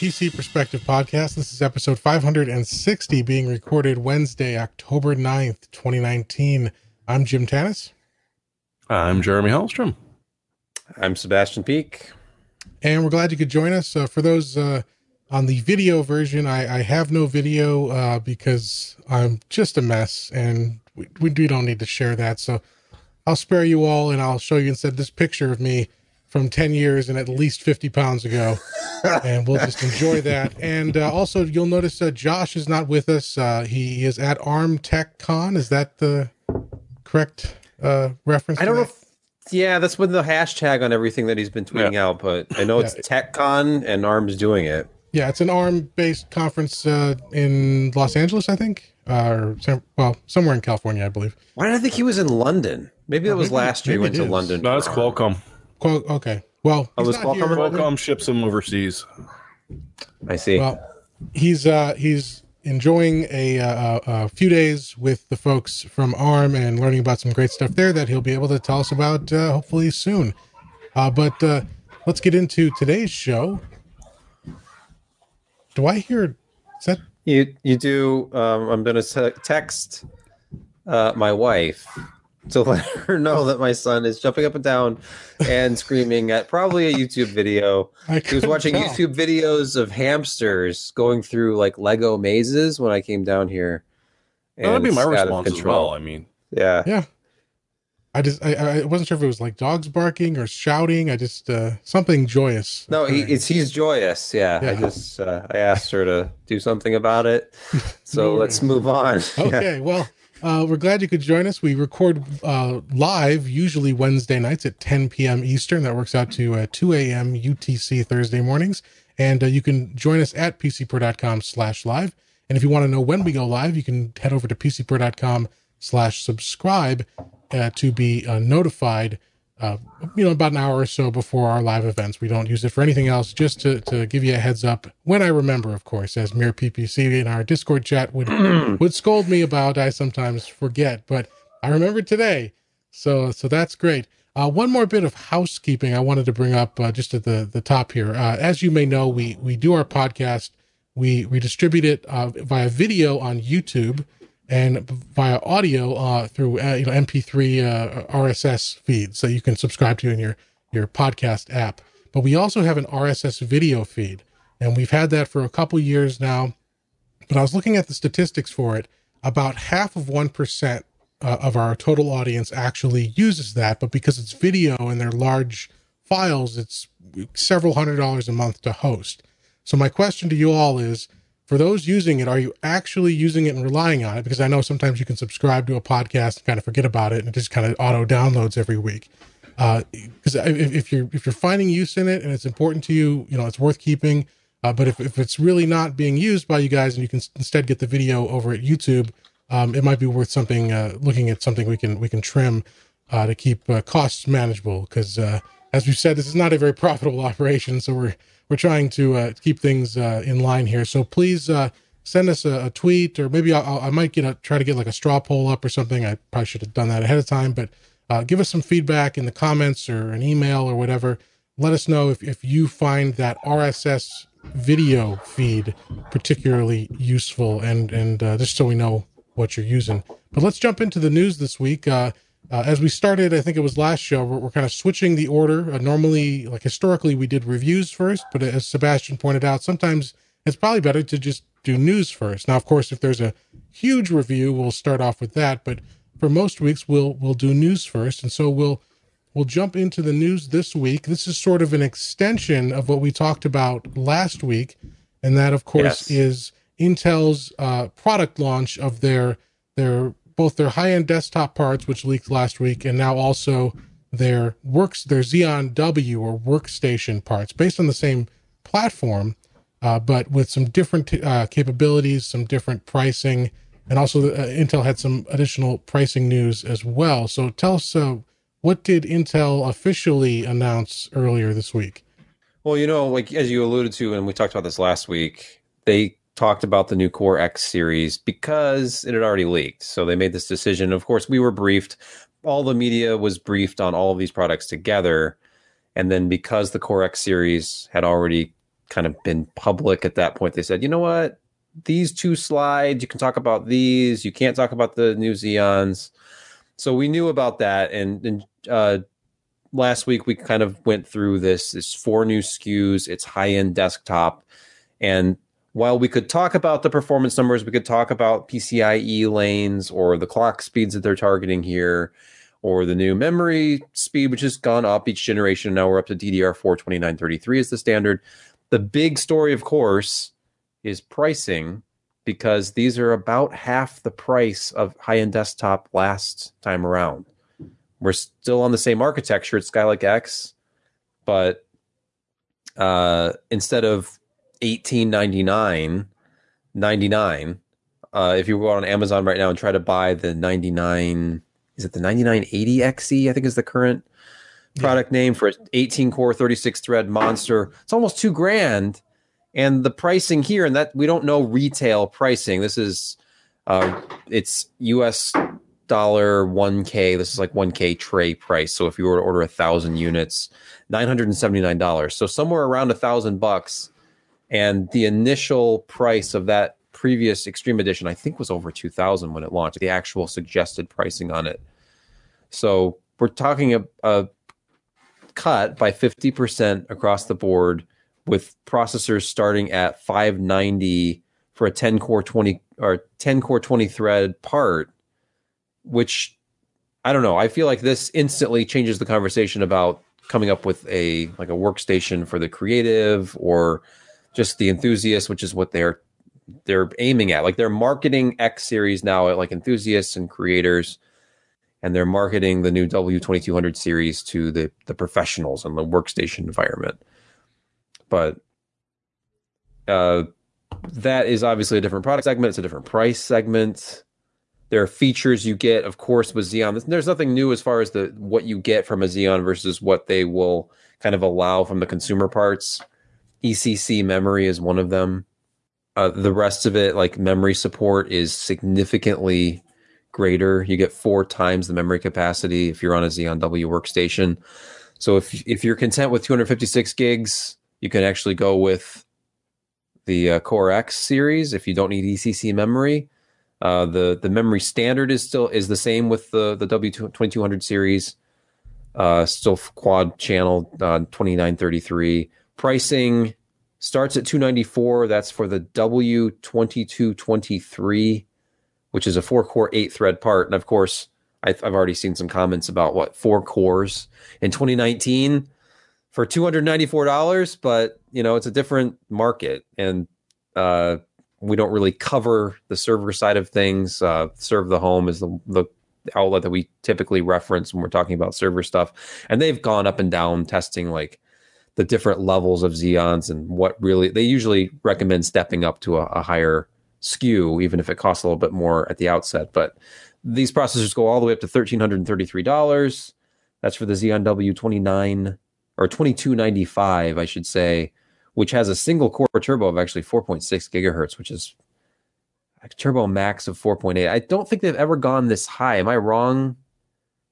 welcome to the PC Perspective Podcast. This is episode 560 being recorded Wednesday, October 9th, 2019. I'm Jim Tanous. I'm Jeremy Hellstrom. I'm Sebastian Peak. And we're glad you could join us. Uh, for those uh, on the video version, I, I have no video uh, because I'm just a mess and we, we don't need to share that. So I'll spare you all and I'll show you instead this picture of me from 10 years and at least 50 pounds ago. and we'll just enjoy that. And uh, also, you'll notice uh, Josh is not with us. Uh, he is at Arm Tech Con. Is that the correct uh, reference? I don't know. that? If, yeah, that's with the hashtag on everything that he's been tweeting Yeah. out, but I know it's TechCon and ARM's doing it. Yeah, it's an ARM based conference uh, in Los Angeles, I think. Uh, or some, well, somewhere in California, I believe. Why did I think he was in London? Maybe that was maybe- last year he went to is. London. No, it's. Qualcomm. Qual- okay. Well, Oh, he's was not here. Qualcomm Qualcomm ships them overseas. I see. Well, he's uh, he's enjoying a, uh, a few days with the folks from ARM and learning about some great stuff there that he'll be able to tell us about uh, hopefully soon. Uh, but uh, let's get into today's show. Do I hear? Is that you you do. Um, I'm going to text uh, my wife to let her know that my son is jumping up and down and screaming at probably a YouTube video. I He was watching tell. YouTube videos of hamsters going through like Lego mazes when I came down here. Well, that'd be my response as well. I mean, Yeah. Yeah. I just I, I wasn't sure if it was like dogs barking or shouting. I just uh something joyous. No, he, it's he's joyous. Yeah, I just uh, I asked her to do something about it. So let's move on. Yeah. Okay, well, uh, we're glad you could join us. We record uh, live usually Wednesday nights at 10 p.m. Eastern. That works out to uh, 2 a.m. UTC Thursday mornings. And uh, you can join us at pcper.com slash live. And if you want to know when we go live, you can head over to pcper.com slash subscribe uh, to be uh, notified, uh, you know, about an hour or so before our live events. We don't use it for anything else, just to, to give you a heads up when I remember, of course, as Mere PPC in our Discord chat would would scold me about. I sometimes forget, but I remember today. So so that's great. Uh, one more bit of housekeeping I wanted to bring up uh, just at the the top here. Uh, as you may know, we we do our podcast. We we distribute it uh, via video on YouTube and via audio uh, through uh, you know MP3 uh, RSS feeds that you can subscribe to in your your podcast app. But we also have an RSS video feed, and we've had that for a couple years now. But I was looking at the statistics for it. About half of one percent uh, of our total audience actually uses that, but because it's video and they're large files, it's several hundred dollars a month to host. So my question to you all is for those using it, are you actually using it and relying on it? Because I know sometimes you can subscribe to a podcast and kind of forget about it and it just kind of auto downloads every week. Because if, if you're if you're finding use in it and it's important to you, you know it's worth keeping. Uh, but if, if it's really not being used by you guys and you can instead get the video over at YouTube, um, it might be worth something uh, looking at something we can we can trim uh, to keep uh, costs manageable. Because uh, as we've said, this is not a very profitable operation, so we're we're trying to uh, keep things uh, in line here. So please uh, send us a, a tweet, or maybe I'll, I'll- might get a try to get like a straw poll up or something. I probably should have done that ahead of time, but uh, give us some feedback in the comments or an email or whatever. Let us know if, if you find that RSS video feed particularly useful and and uh, just so we know what you're using. But let's jump into the news this week. Uh, as we started, I think it was last show, we're, we're kind of switching the order. Uh, normally, like historically, we did reviews first, but as Sebastian pointed out, sometimes it's probably better to just do news first. Now, of course, if there's a huge review, we'll start off with that. But for most weeks, we'll we'll do news first, and so we'll we'll jump into the news this week. This is sort of an extension of what we talked about last week, and that, of course, Yes. is Intel's uh, product launch of their their both their high end desktop parts, which leaked last week, and now also their works their Xeon W or workstation parts, based on the same platform, uh, but with some different uh, capabilities, some different pricing, and also uh, Intel had some additional pricing news as well. So tell us, uh, what did Intel officially announce earlier this week? Well, you know, like as you alluded to, and we talked about this last week, they talked about the new Core X series because it had already leaked. So they made this decision. Of course, we were briefed. All the media was briefed on all of these products together. And then because the Core X series had already kind of been public at that point. They said, you know what, these two slides, you can talk about these, you can't talk about the new Xeons. So we knew about that, and, and uh, last week we kind of went through this. It's four new SKUs. It's high end desktop, and while we could talk about the performance numbers, we could talk about PCIe lanes or the clock speeds that they're targeting here, or the new memory speed, which has gone up each generation. Now we're up to DDR4 2933 is the standard. The big story, of course, is pricing because these are about half the price of high end desktop last time around. We're still on the same architecture at Skylake X, but uh, instead of 1899 99 uh, if you go on Amazon right now and try to buy the 99 is it the 9980 XE I think is the current product yeah. name for 18 core 36 thread monster. It's almost 2 grand. And the pricing here and that we don't know retail pricing. This is uh, it's US dollar 1k this is like 1k tray price. So if you were to order a thousand units $979 so somewhere around a thousand bucks and the initial price of that previous Extreme Edition, I think, was over 2000 when it launched, the actual suggested pricing on it. So we're talking a, a cut by 50% across the board with processors starting at 590 for a 10 core 20 or 10 core 20 thread part, which I don't know. I feel like this instantly changes the conversation about coming up with a like a workstation for the creative or just the enthusiasts, which is what they're they're aiming at. Like they're marketing X series now at like enthusiasts and creators, and they're marketing the new W2200 series to the the professionals and the workstation environment. But uh, that is obviously a different product segment. It's a different price segment. There are features you get, of course, with Xeon. There's nothing new as far as the what you get from a Xeon versus what they will kind of allow from the consumer parts. ECC memory is one of them. Uh, the rest of it, like memory support, is significantly greater. You get four times the memory capacity if you're on a Xeon W workstation. So if if you're content with 256 gigs, you can actually go with the uh, Core X series. If you don't need ECC memory, uh, the the memory standard is still is the same with the the W2200 series. Uh, still quad channel uh, 2933 Pricing starts at 294. That's for the W2223, which is a four core, eight thread part. And of course, I've, already seen some comments about what four cores in 2019 for $294, but you know, it's a different market and, uh, we don't really cover the server side of things. Uh, ServeTheHome is the, the outlet that we typically reference when we're talking about server stuff. And they've gone up and down testing like the different levels of Xeons and what really they usually recommend stepping up to a, a higher SKU, even if it costs a little bit more at the outset. But these processors go all the way up to thirteen hundred and thirty-three dollars. That's for the Xeon W29 or 2295, I should say, which has a single core turbo of actually 4.6 gigahertz, which is a turbo max of 4.8. I don't think they've ever gone this high. Am I wrong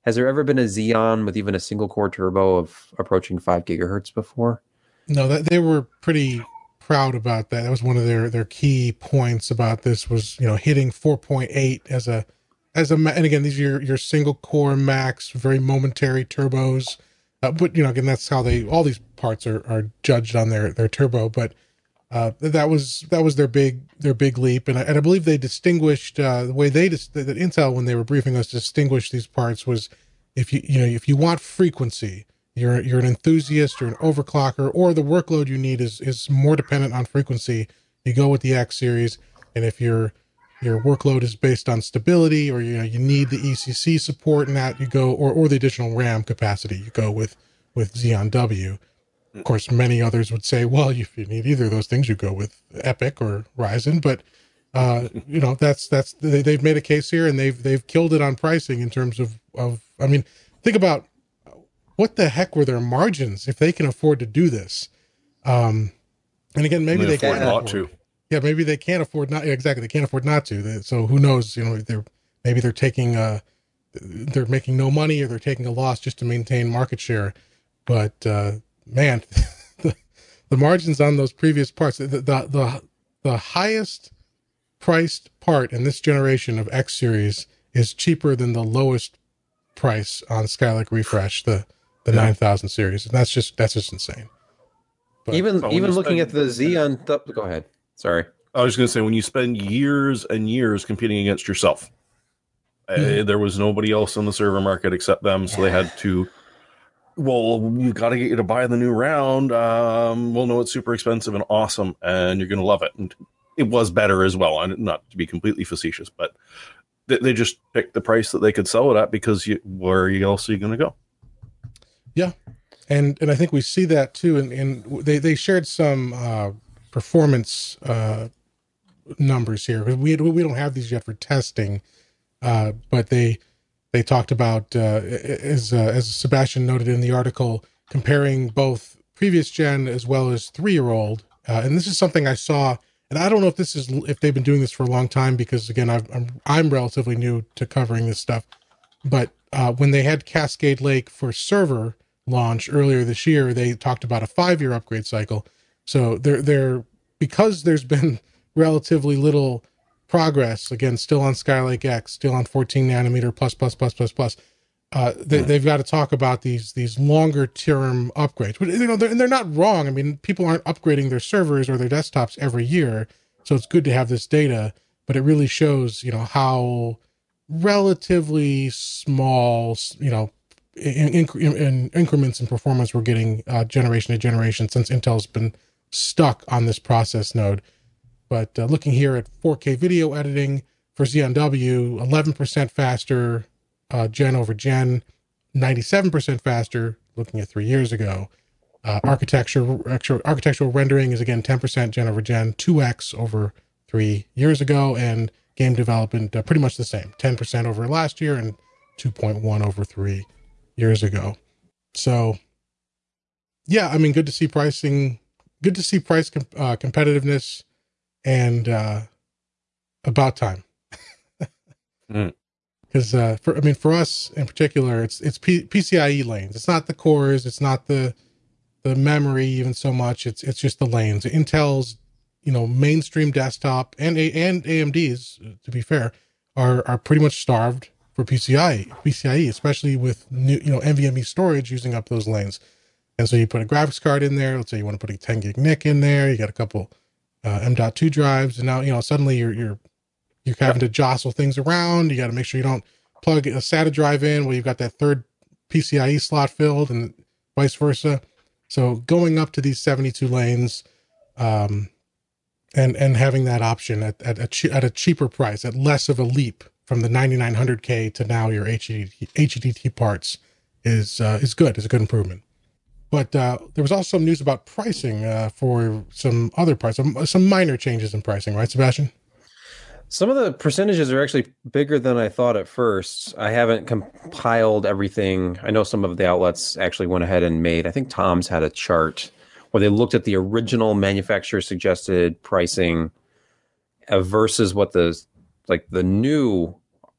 has there ever been a Xeon with even a single core turbo of approaching five gigahertz before? No, that they were pretty proud about that. That was one of their their key points about this was you know hitting 4.8 as a as a and again these are your, your single core max very momentary turbos, uh, but you know again that's how they all these parts are are judged on their their turbo, but. Uh, that was that was their big their big leap, and I, and I believe they distinguished uh, the way they dis- that Intel when they were briefing us distinguished these parts was if you you know if you want frequency, you're you're an enthusiast or an overclocker, or the workload you need is is more dependent on frequency, you go with the X series, and if your your workload is based on stability, or you know you need the ECC support and that you go, or or the additional RAM capacity, you go with with Xeon W. Of course, many others would say, well, if you need either of those things, you go with EPYC or Ryzen. But uh, you know, that's that's they, have made a case here, and they've they've killed it on pricing in terms of of. I mean, think about what the heck were their margins if they can afford to do this. Um, and again, maybe they, they can't afford not to. Yeah, maybe they can't afford not exactly. They can't afford not to. So who knows? You know, they're maybe they're taking uh they're making no money or they're taking a loss just to maintain market share. But uh, man, the, the margins on those previous parts, the the the, the highest priced part in this generation of X series is cheaper than the lowest price on Skylake Refresh, the the Yeah. 9000 series. And that's just that's just insane. But- even So when even looking spend- at the Xeon. Th- go ahead. Sorry. I was going to say when you spend years and years competing against yourself, uh, Mhm. there was nobody else on the server market except them, so they had to. Well, we've got to get you to buy the new round. Um, we'll know it's super expensive and awesome, and you're going to love it. And it was better as well. And not to be completely facetious, but they, they just picked the price that they could sell it at because you, where else are you going to go? Yeah, and and I think we see that too. And, and they they shared some uh, performance uh, numbers here because we we don't have these yet for testing, uh, but they they talked about uh, as uh, as Sebastian noted in the article comparing both previous gen as well as three year old, uh, and this is something I saw. And I don't know if this is if they've been doing this for a long time because again I've, I'm I'm relatively new to covering this stuff, but uh, when they had Cascade Lake for server launch earlier this year, they talked about a five year upgrade cycle. So they're they're because there's been relatively little progress. Again, still on Skylake X, still on 14 nanometer plus plus plus plus plus. Uh, they, they've got to talk about these these longer term upgrades, but you know, they're, and they're not wrong. I mean, people aren't upgrading their servers or their desktops every year, so it's good to have this data. But it really shows, you know, how relatively small, you know, in, in, in increments in performance we're getting uh, generation to generation since Intel's been stuck on this process node. But uh, looking here at 4K video editing for Xeon W, 11% faster uh, gen over gen, 97% faster looking at three years ago. Uh, architecture, architectural rendering is again 10% gen over gen, 2x over three years ago, and game development uh, pretty much the same 10% over last year and 2.1 over three years ago. So, yeah, I mean, good to see pricing, good to see price com- uh, competitiveness, and uh, about time. Mm. Because uh, for I mean, for us in particular, it's it's P- PCIe lanes. It's not the cores. It's not the the memory even so much. It's it's just the lanes. Intel's you know mainstream desktop and A- and AMD's to be fair are are pretty much starved for PCIe PCIe, especially with new you know NVMe storage using up those lanes. And so you put a graphics card in there. Let's say you want to put a 10 gig NIC in there. You got a couple uh, M.2 drives, and now you know suddenly you're you're you're having to jostle things around. You got to make sure you don't plug a SATA drive in where you've got that third PCIe slot filled, and vice versa. So going up to these 72 lanes, um, and and having that option at at a, che- at a cheaper price, at less of a leap from the 9900K to now your HDT parts is uh, is good. Is a good improvement. But uh, there was also some news about pricing uh, for some other parts, some, some minor changes in pricing, right, Sebastian? Some of the percentages are actually bigger than I thought at first. I haven't compiled everything. I know some of the outlets actually went ahead and made. I think Tom's had a chart where they looked at the original manufacturer suggested pricing uh, versus what the like the new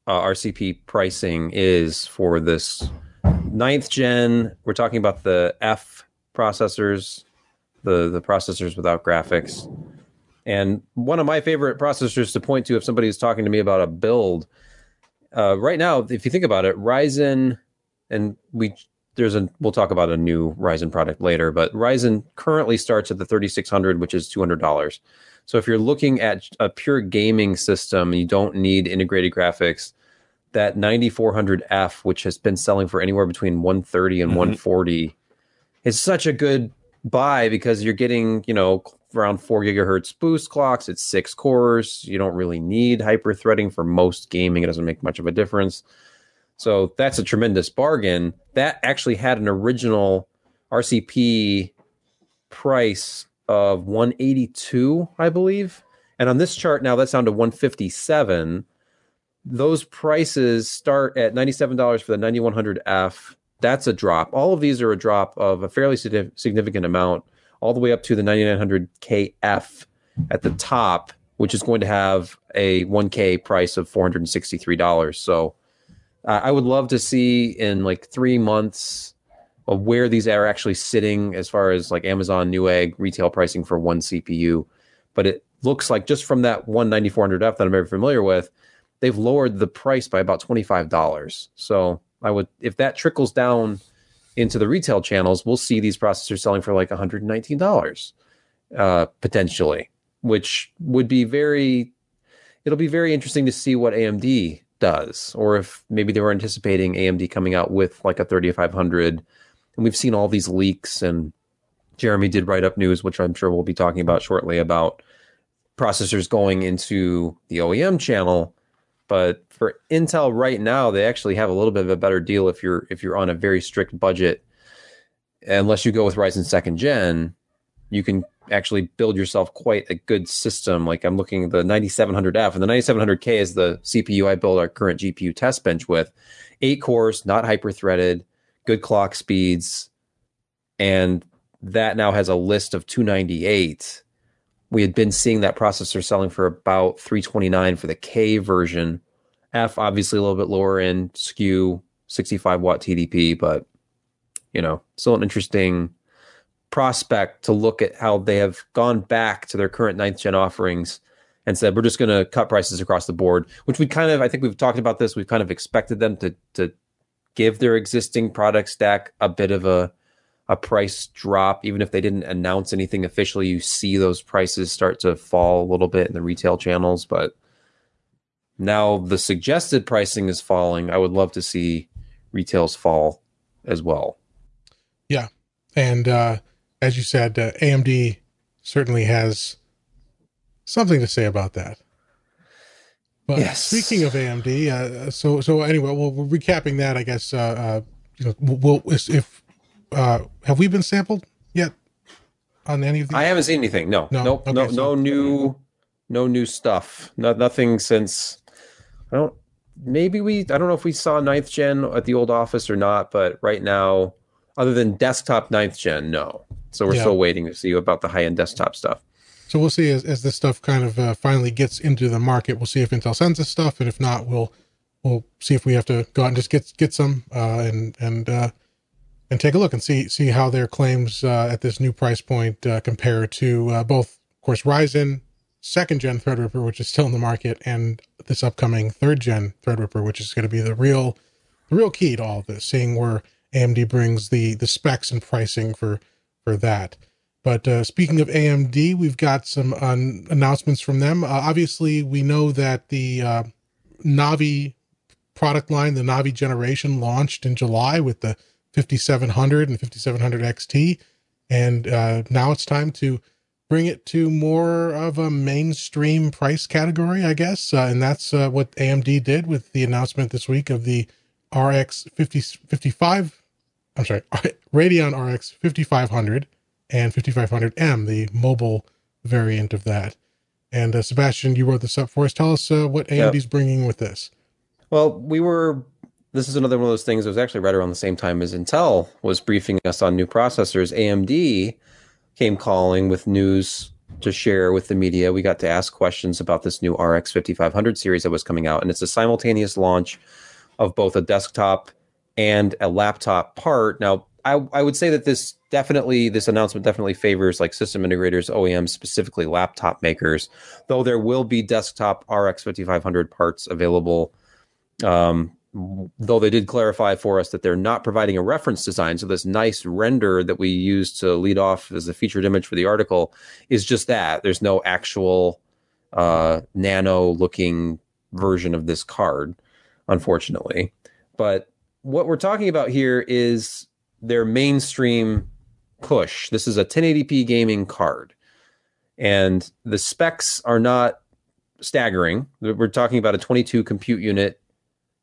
uh, RCP pricing is for this ninth gen. We're talking about the F processors, the the processors without graphics. And one of my favorite processors to point to if somebody is talking to me about a build, uh, right now, if you think about it, Ryzen, and we there's a we'll talk about a new Ryzen product later, but Ryzen currently starts at the 3600, which is two hundred dollars. So if you're looking at a pure gaming system, you don't need integrated graphics. That 9400F, which has been selling for anywhere between 130 and Mhm. 140, is such a good buy because you're getting, you know, around four gigahertz boost clocks. It's six cores. You don't really need hyper threading for most gaming. It doesn't make much of a difference. So that's a tremendous bargain. That actually had an original RCP price of 182, I believe. And on this chart now, that's down to 157. Those prices start at $97 for the 9100F. That's a drop. All of these are a drop of a fairly significant amount, all the way up to the 9900KF at the top, which is going to have a 1K price of $463. So uh, I would love to see in like three months, of where these are actually sitting as far as like Amazon Newegg retail pricing for one CPU. But it looks like just from that one 9400F that I'm very familiar with, they've lowered the price by about $25. So I would, if that trickles down into the retail channels, we'll see these processors selling for like $119 uh, potentially, which would be very, it'll be very interesting to see what AMD does, or if maybe they were anticipating AMD coming out with like a 3500. And we've seen all these leaks, and Jeremy did write up news, which I'm sure we'll be talking about shortly, about processors going into the OEM channel. But for Intel right now, they actually have a little bit of a better deal if you're if you're on a very strict budget. Unless you go with Ryzen second gen, you can actually build yourself quite a good system. Like I'm looking at the 9700F and the 9700K is the CPU I build our current GPU test bench with. Eight cores, not hyper threaded, good clock speeds, and that now has a list of 298 we had been seeing that processor selling for about 329 for the K version. F obviously a little bit lower in SKU 65 watt TDP, but you know, still an interesting prospect to look at how they have gone back to their current ninth gen offerings and said we're just going to cut prices across the board, which we kind of I think we've talked about this. We've kind of expected them to to give their existing product stack a bit of a a price drop, even if they didn't announce anything officially, you see those prices start to fall a little bit in the retail channels. But now the suggested pricing is falling. I would love to see retails fall as well. Yeah. And uh, as you said, uh, AMD certainly has something to say about that. But yes. speaking of AMD, uh, so so anyway, well, we're recapping that. I guess uh, uh, you know, we'll, if uh, have we been sampled yet on any of these? I haven't seen anything. No, no, nope, okay, no, so, no new, no new stuff. No, nothing since. I don't. Maybe we. I don't know if we saw ninth gen at the old office or not, but right now, other than desktop ninth gen, no. So we're yeah. still waiting to see about the high end desktop stuff. So we'll see as, as this stuff kind of uh, finally gets into the market. We'll see if Intel sends us stuff, and if not, we'll we'll see if we have to go out and just get get some uh, and and uh, and take a look and see see how their claims uh, at this new price point uh, compare to uh, both, of course, Ryzen second gen Threadripper, which is still in the market, and this upcoming third gen Threadripper, which is going to be the real the real key to all this. Seeing where AMD brings the the specs and pricing for for that. But uh, speaking of AMD, we've got some announcements from them. Uh, obviously, we know that the uh, Navi product line, the Navi generation, launched in July with the 5700 and 5700 XT. And uh, now it's time to bring it to more of a mainstream price category, I guess. Uh, and that's uh, what AMD did with the announcement this week of the RX 50, 55, I'm sorry, Radeon RX 5500 and 5500M, the mobile variant of that. And uh, Sebastian, you wrote this up for us. Tell us uh, what AMD's yep. bringing with this. Well, we were this is another one of those things that was actually right around the same time as Intel was briefing us on new processors. AMD came calling with news to share with the media. We got to ask questions about this new RX 5500 series that was coming out, and it's a simultaneous launch of both a desktop and a laptop part. Now, I, I would say that this definitely, this announcement definitely favors like system integrators, OEMs, specifically laptop makers, though there will be desktop RX 5500 parts available um, though they did clarify for us that they're not providing a reference design. So this nice render that we use to lead off as a featured image for the article is just that. There's no actual uh, nano looking version of this card, unfortunately. But what we're talking about here is their mainstream push. This is a 1080p gaming card. And the specs are not staggering. We're talking about a 22 compute unit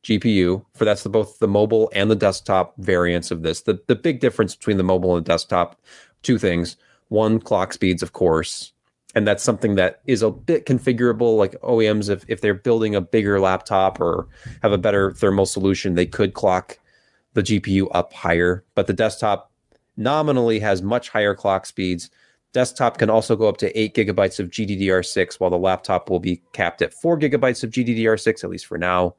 GPU for that's the, both the mobile and the desktop variants of this. The the big difference between the mobile and the desktop, two things. One, clock speeds, of course, and that's something that is a bit configurable. Like OEMs, if if they're building a bigger laptop or have a better thermal solution, they could clock the GPU up higher. But the desktop nominally has much higher clock speeds. Desktop can also go up to eight gigabytes of GDDR6, while the laptop will be capped at four gigabytes of GDDR6, at least for now.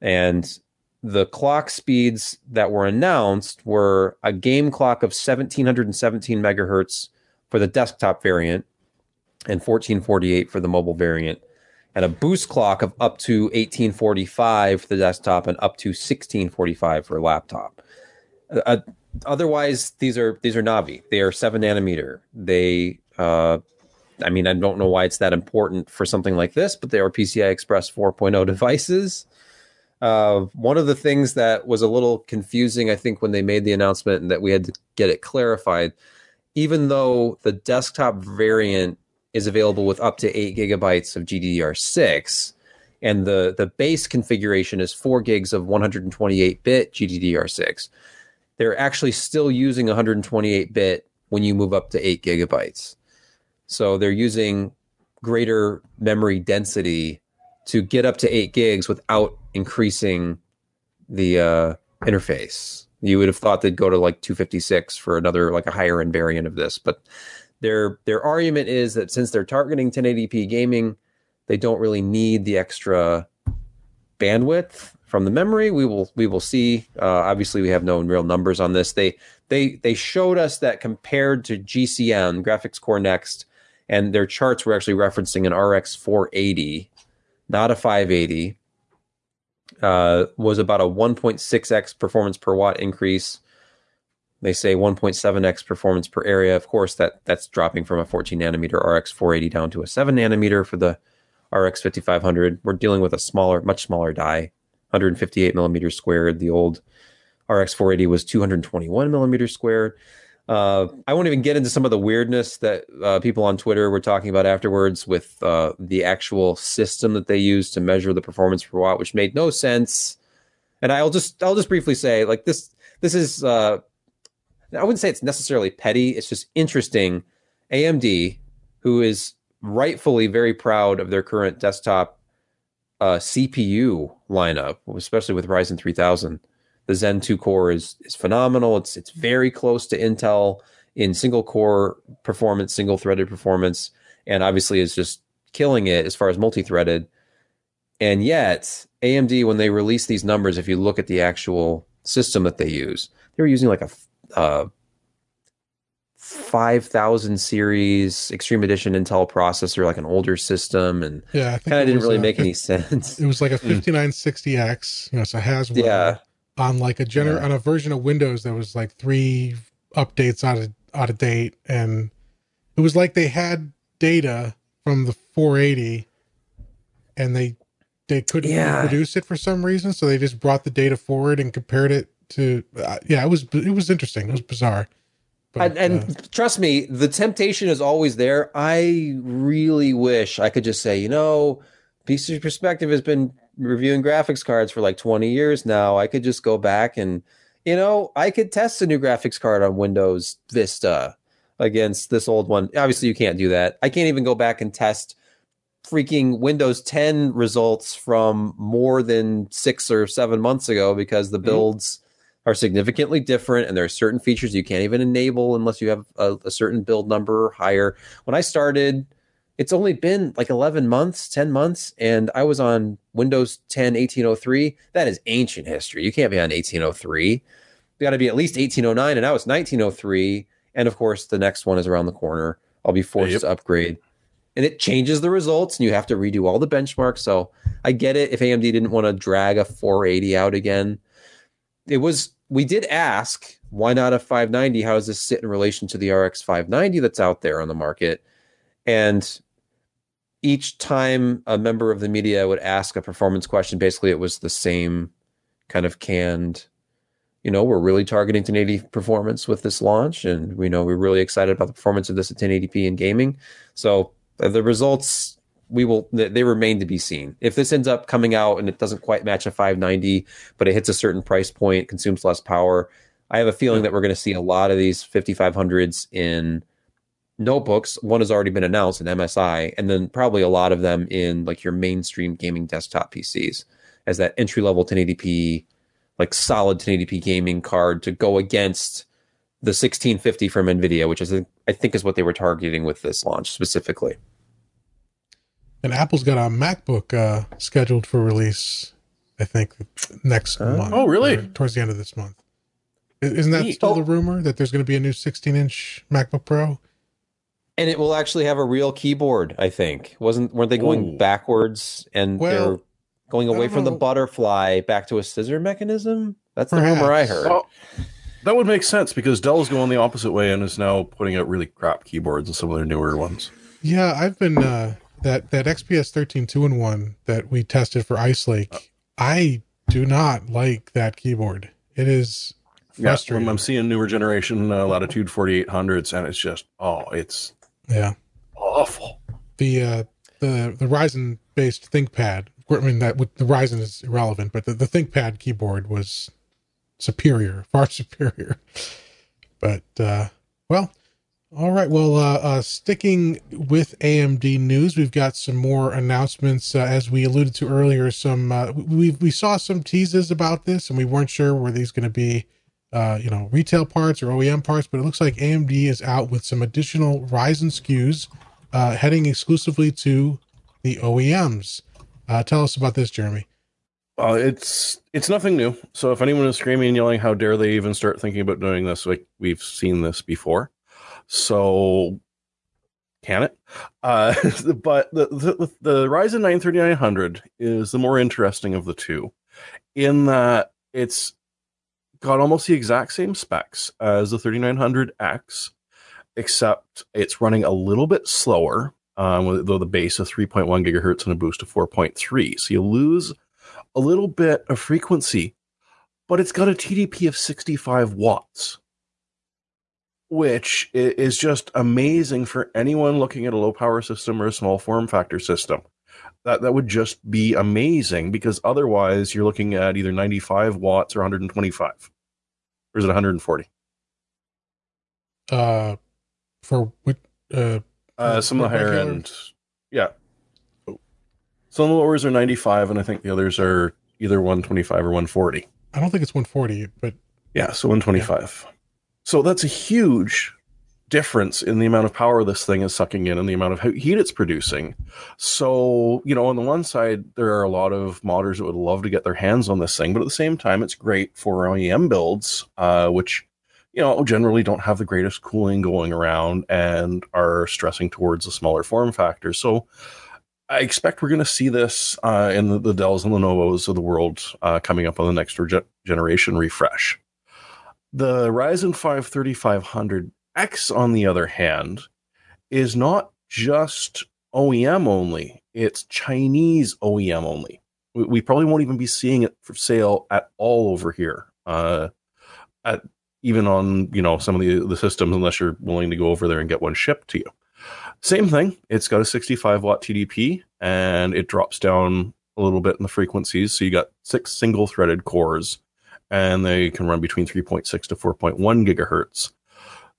And the clock speeds that were announced were a game clock of 1717 megahertz for the desktop variant and 1448 for the mobile variant and a boost clock of up to 1845 for the desktop and up to 1645 for laptop. Uh, otherwise, these are these are Navi. They are seven nanometer. They, uh, I mean, I don't know why it's that important for something like this, but they are PCI Express 4.0 devices. Uh, one of the things that was a little confusing, I think, when they made the announcement and that we had to get it clarified, even though the desktop variant is available with up to eight gigabytes of GDDR6, and the the base configuration is four gigs of 128 bit GDDR6. They're actually still using 128 bit when you move up to eight gigabytes. So they're using greater memory density to get up to eight gigs without increasing the uh, interface. You would have thought they'd go to like 256 for another like a higher end variant of this, but their their argument is that since they're targeting 1080p gaming, they don't really need the extra bandwidth from the memory. We will we will see. Uh, obviously, we have no real numbers on this. They they they showed us that compared to GCN Graphics Core Next, and their charts were actually referencing an RX 480, not a 580. Uh, was about a 1.6x performance per watt increase they say 1.7x performance per area. Of course, that that's dropping from a 14 nanometer RX 480 down to a 7 nanometer for the RX 5500. We're dealing with a smaller, much smaller die, 158 millimeters squared. The old RX 480 was 221 millimeters squared. Uh, I won't even get into some of the weirdness that uh, people on Twitter were talking about afterwards with uh, the actual system that they used to measure the performance per watt, which made no sense. And I'll just I'll just briefly say like this this is uh, I wouldn't say it's necessarily petty. It's just interesting. AMD, who is rightfully very proud of their current desktop uh, CPU lineup, especially with Ryzen 3000, the Zen 2 core is is phenomenal. It's it's very close to Intel in single core performance, single threaded performance, and obviously is just killing it as far as multi threaded. And yet, AMD, when they release these numbers, if you look at the actual system that they use, they were using like a uh, 5000 series extreme edition intel processor like an older system and yeah kind of didn't really a, make any sense it was like a 5960x you know so it has one yeah on like a gener yeah. on a version of windows that was like three updates out of out of date and it was like they had data from the 480 and they they couldn't yeah. produce it for some reason so they just brought the data forward and compared it to uh, yeah, it was it was interesting. It was bizarre. But, and, and uh, trust me, the temptation is always there. I really wish I could just say, you know, PC Perspective has been reviewing graphics cards for like 20 years now. I could just go back and, you know, I could test a new graphics card on Windows Vista against this old one. Obviously, you can't do that. I can't even go back and test freaking Windows 10 results from more than six or seven months ago because the mm-hmm. builds. Mm-hmm are significantly different and there are certain features you can't even enable unless you have a, a, certain build number or higher when i started it's only been like 11 months 10 months and i was on windows 10 1803 that is ancient history. You can't be on 1803 you got to be at least 1809 and now it's 1903 and of course the next one is around the corner. I'll be forced yep. to upgrade. And it changes the results and you have to redo all the benchmarks so i get it. If amd didn't want to drag a 480 out again it was we did ask why not a 590 how does this sit in relation to the rx 590 that's out there on the market? And each time a member of the media would ask a performance question basically it was the same kind of canned you know we're really targeting 1080 performance with this launch and we know we're really excited about the performance of this at 1080p in gaming so uh, the results we will they remain to be seen. If this ends up coming out and it doesn't quite match a 590, but it hits a certain price point, consumes less power, I have a feeling that we're going to see a lot of these 5500s in notebooks. One has already been announced in MSI, and then probably a lot of them in like your mainstream gaming desktop PCs as that entry level 1080p, like solid 1080p gaming card to go against the 1650 from NVIDIA, which is I think is what they were targeting with this launch specifically. And Apple's got a MacBook uh, scheduled for release I think next Huh? month. Oh, really? Towards the end of this month. Isn't that Neat. still Oh. the rumor that there's going to be a new 16 inch MacBook Pro? And it will actually have a real keyboard, I think. Wasn't weren't they going Ooh. backwards and Well, they're going away don't from the butterfly back to a scissor mechanism? That's the rumor I heard. Well, that would make sense because Dell's going the opposite way and is now putting out really crap keyboards and some of their newer ones. Yeah, I've been uh, that that XPS 13 two in one that we tested for Ice Lake. I do not like that keyboard. It is Yeah, frustrating. I'm seeing newer generation uh, Latitude 4800s, and it's just oh, it's Yeah, awful. the uh, the the Ryzen based ThinkPad. I mean that with the Ryzen is irrelevant, but the, the ThinkPad keyboard was superior, far superior. But uh, well, all right. Well, uh, uh, sticking with AMD news, we've got some more announcements. Uh, as we alluded to earlier, some uh, we we saw some teases about this, and we weren't sure were these going to be, uh, you know, retail parts or OEM parts. But it looks like AMD is out with some additional Ryzen SKUs, uh, heading exclusively to the OEMs. Uh, tell us about this, Jeremy. Uh, it's it's nothing new. So if anyone is screaming and yelling, "How dare they even start thinking about doing this?" Like we've seen this before. So can it? Uh, but the, the the Ryzen 9 3900 is the more interesting of the two, in that it's got almost the exact same specs as the 3900X, except it's running a little bit slower. Um, though the base of 3.1 gigahertz and a boost of 4.3, so you lose a little bit of frequency, but it's got a TDP of 65 watts, which is just amazing for anyone looking at a low power system or a small form factor system. That that would just be amazing because otherwise you're looking at either 95 watts or 125. Or is it 140? Uh, for what? Uh, Uh, some of the higher end, yeah. Some of the lowers are 95, and I think the others are either 125 or 140. I don't think it's 140, but Yeah, so 125. So that's a huge difference in the amount of power this thing is sucking in and the amount of heat it's producing. So, you know, on the one side, there are a lot of modders that would love to get their hands on this thing, but at the same time, it's great for OEM builds, uh, which, you know, generally don't have the greatest cooling going around and are stressing towards a smaller form factor. So, I expect we're going to see this uh, in the, the Dells and Lenovo's of the world uh, coming up on the next generation refresh. The Ryzen 5 3500X, on the other hand, is not just OEM only, it's Chinese OEM only. We, we probably won't even be seeing it for sale at all over here. Uh, at even on you know some of the the systems unless you're willing to go over there and get one shipped to you. Same thing. It's got a 65 watt TDP and it drops down a little bit in the frequencies. So you got six single threaded cores and they can run between 3.6 to 4.1 gigahertz.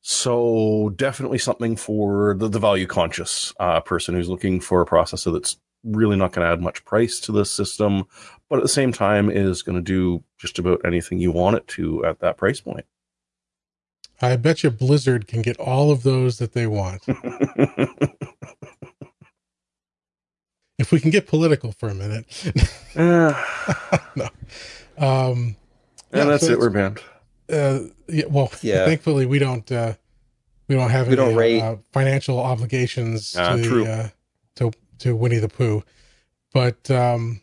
So definitely something for the, the value conscious uh, person who's looking for a processor that's really not going to add much price to the system, but at the same time is going to do just about anything you want it to at that price point. I bet you Blizzard can get all of those that they want. if we can get political for a minute. Ah, um, and Yeah, that's so it. We're banned. Uh, yeah, well, Yeah. thankfully we don't, uh, we don't have We any don't rate. uh, financial obligations Ah, to, true. the, uh, to, to Winnie the Pooh. But, um,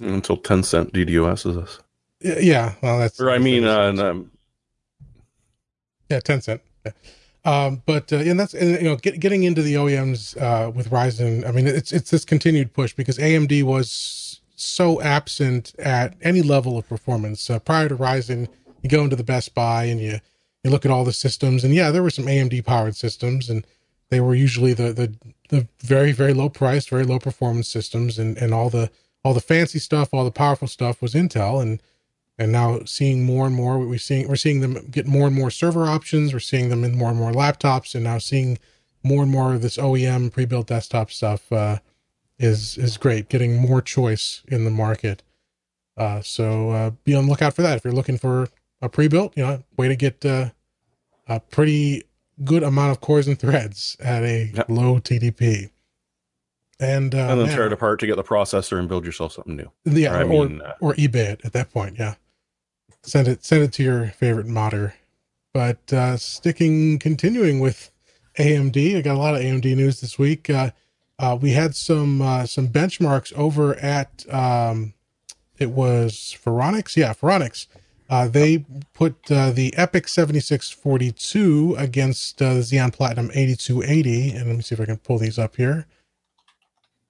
Until Tencent DDoS is us. yeah, well, that's, Or I mean, uh, um, Yeah, Tencent. Yeah. Um, but uh, and that's and, you know get, getting into the OEMs uh, with Ryzen. I mean, it's it's this continued push because AMD was so absent at any level of performance uh, prior to Ryzen. You go into the Best Buy and you you look at all the systems, and yeah, there were some AMD powered systems, and they were usually the the the very very low priced, very low performance systems, and and all the all the fancy stuff, all the powerful stuff was Intel, and and now seeing more and more we're seeing we're seeing them get more and more server options. We're seeing them in more and more laptops. And now seeing more and more of this OEM pre-built desktop stuff uh, is is great. Getting more choice in the market. Uh, so uh, be on the lookout for that. If you're looking for a pre-built you know way to get uh, a pretty good amount of cores and threads at a Yeah. low TDP and uh, and then tear it apart to get the processor and build yourself something new. Yeah, I or mean, uh, or eBay it at that point. Yeah, send it send it to your favorite modder. But uh, sticking continuing with AMD, I got a lot of AMD news this week. Uh, uh, we had some uh, some benchmarks over at um, it was Phoronix, yeah, Phoronix. Uh, they put uh, the EPYC 7642 against uh, the Xeon Platinum 8280. And let me see if I can pull these up here.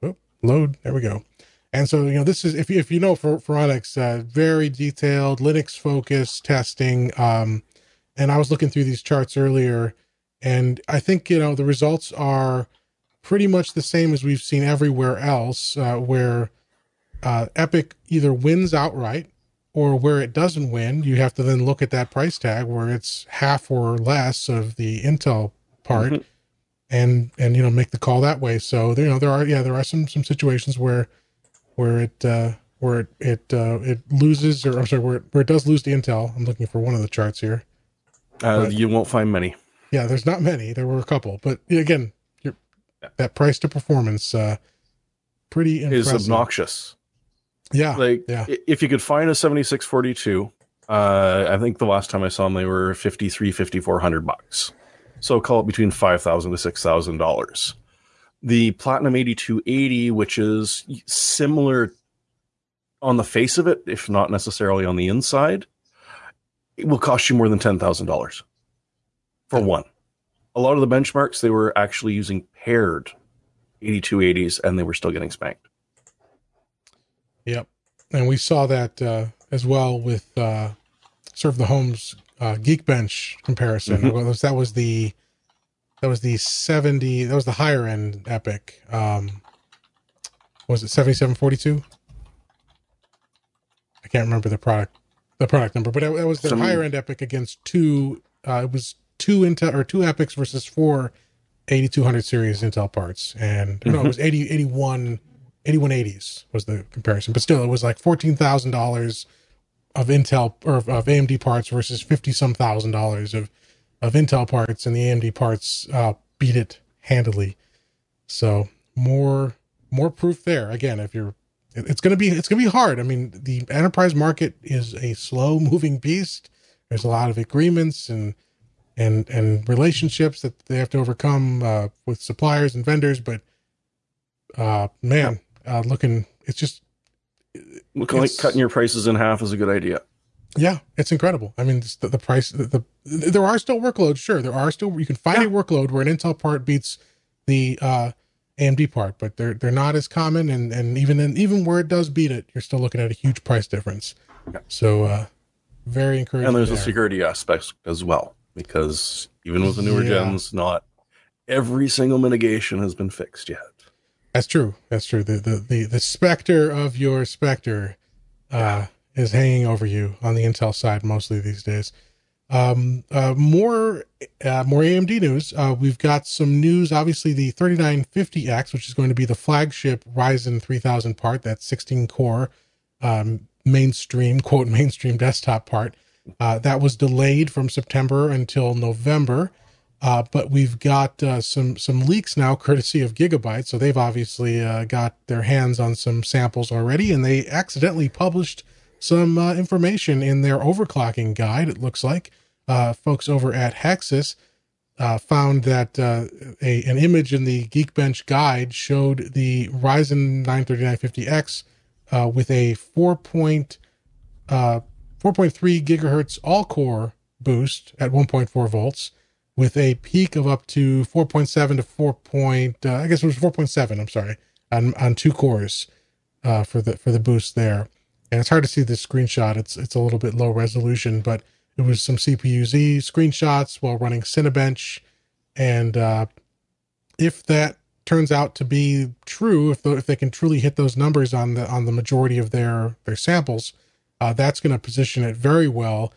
Oh, load. There we go. And so, you know, this is, if you, if you know for Phoronix, uh, very detailed Linux focused testing. Um, and I was looking through these charts earlier, and I think, you know, the results are pretty much the same as we've seen everywhere else, uh, where uh, EPYC either wins outright or where it doesn't win, you have to then look at that price tag where it's half or less of the Intel part, Mhm. and and you know make the call that way. So you know there are yeah there are some some situations where where it uh, where it it uh, it loses or I'm sorry where it, where it does lose to Intel. I'm looking for one of the charts here. Uh, But- you won't find many. Yeah, there's not many. There were a couple, but again, that price to performance, uh, pretty Is obnoxious. Yeah, Like yeah. if you could find a 7642, uh, I think the last time I saw them, they were 53, 5400 bucks. So call it between 5000 to $6,000. The Platinum 8280, which is similar on the face of it, if not necessarily on the inside, it will cost you more than $10,000 for one. A lot of the benchmarks, they were actually using paired 8280s and they were still getting spanked. Yep. And we saw that uh, as well with uh, ServeTheHome's uh, Geekbench comparison. Mhm. That was- that was the that was the seventy. That was the higher end EPYC. Um, was it seventy seven forty two? I can't remember the product the product number, but that, that was the Some- higher end EPYC against two. Uh, it was two Intel or two EPYCs versus four 8200 series Intel parts, and no, it was 80 81 8180s was the comparison, but still, it was like fourteen thousand dollars of Intel or of, AMD parts versus fifty some thousand dollars of of Intel parts, and the AMD parts uh, beat it handily. So more more proof there. Again, if you're, it's gonna be it's gonna be hard. I mean, the enterprise market is a slow moving beast. There's a lot of agreements and and and relationships that they have to overcome uh, with suppliers and vendors, but uh, man, uh, looking, it's just Looking like cutting your prices in half is a good idea. Yeah, it's incredible. I mean, the, the price, the, the there are still workloads. Sure, there are still you can find a workload where an Intel part beats the uh, AMD part, but they're they're not as common. And and even in, even where it does beat it, you're still looking at a huge price difference. So uh, very encouraging. And there's there. a security aspect as well, because even with the newer Yeah. gens, not every single mitigation has been fixed yet. That's true. That's true. The the the, the specter of your specter uh, is hanging over you on the Intel side mostly these days. Um, uh, more uh, more AMD news. Uh, we've got some news. Obviously, the 3950X, which is going to be the flagship Ryzen 3000 part, that 16 core um, mainstream quote mainstream desktop part. Uh, that was delayed from September until November. Uh, but we've got uh, some some leaks now, courtesy of Gigabyte. So they've obviously uh, got their hands on some samples already, and they accidentally published some uh, information in their overclocking guide. It looks like uh, folks over at Hexus uh, found that a an image in the Geekbench guide showed the Ryzen 9 3950X uh, with a 4. Uh, 4.3 gigahertz all core boost at 1.4 volts with a peak of up to 4.7 to 4. Point, uh, I guess it was 4.7. I'm sorry on on two cores uh, for the for the boost there. And it's hard to see this screenshot. It's it's a little bit low resolution, but it was some CPU Z screenshots while running Cinebench, and uh, if that turns out to be true, if the, if they can truly hit those numbers on the on the majority of their their samples, uh, that's going to position it very well.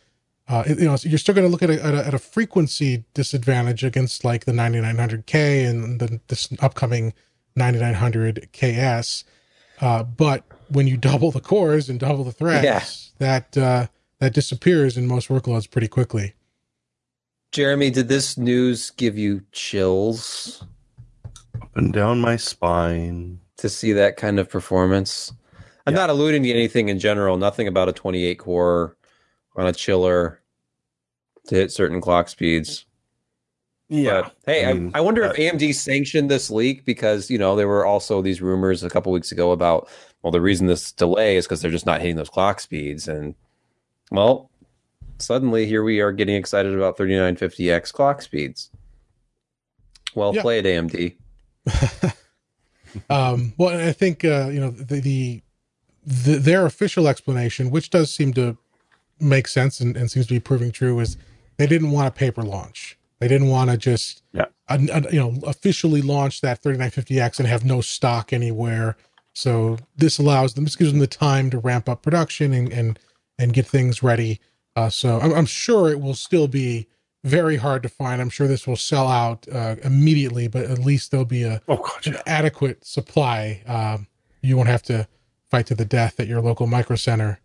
Uh, you know, so you're still going to look at a, at a at a frequency disadvantage against like the 9900K and the this upcoming 9900 KS. Uh, but when you double the cores and double the threads, Yeah. that uh, that disappears in most workloads pretty quickly. Jeremy, did this news give you chills? Up and down my spine. to see that kind of performance. I'm Yeah. not alluding to anything in general. Nothing about a 28 core on a chiller to hit certain clock speeds. Yeah. But, hey, I I, mean, I, wonder uh, if AMD sanctioned this leak because you know there were also these rumors a couple weeks ago about well the reason this delay is because they're just not hitting those clock speeds and well suddenly here we are getting excited about 3950X clock speeds. Well Yeah. played, AMD. um, well, I think uh, you know the, the, the their official explanation, which does seem to make sense and, and seems to be proving true, is they didn't want a paper launch. They didn't want to just Yeah. uh, uh, you know officially launch that 3950X and have no stock anywhere. So this allows them, this gives them the time to ramp up production and and and get things ready. Uh, so I'm, I'm sure it will still be very hard to find. I'm sure this will sell out uh, immediately, but at least there'll be a Oh god, an yeah. adequate supply. Um, you won't have to fight to the death at your local micro center.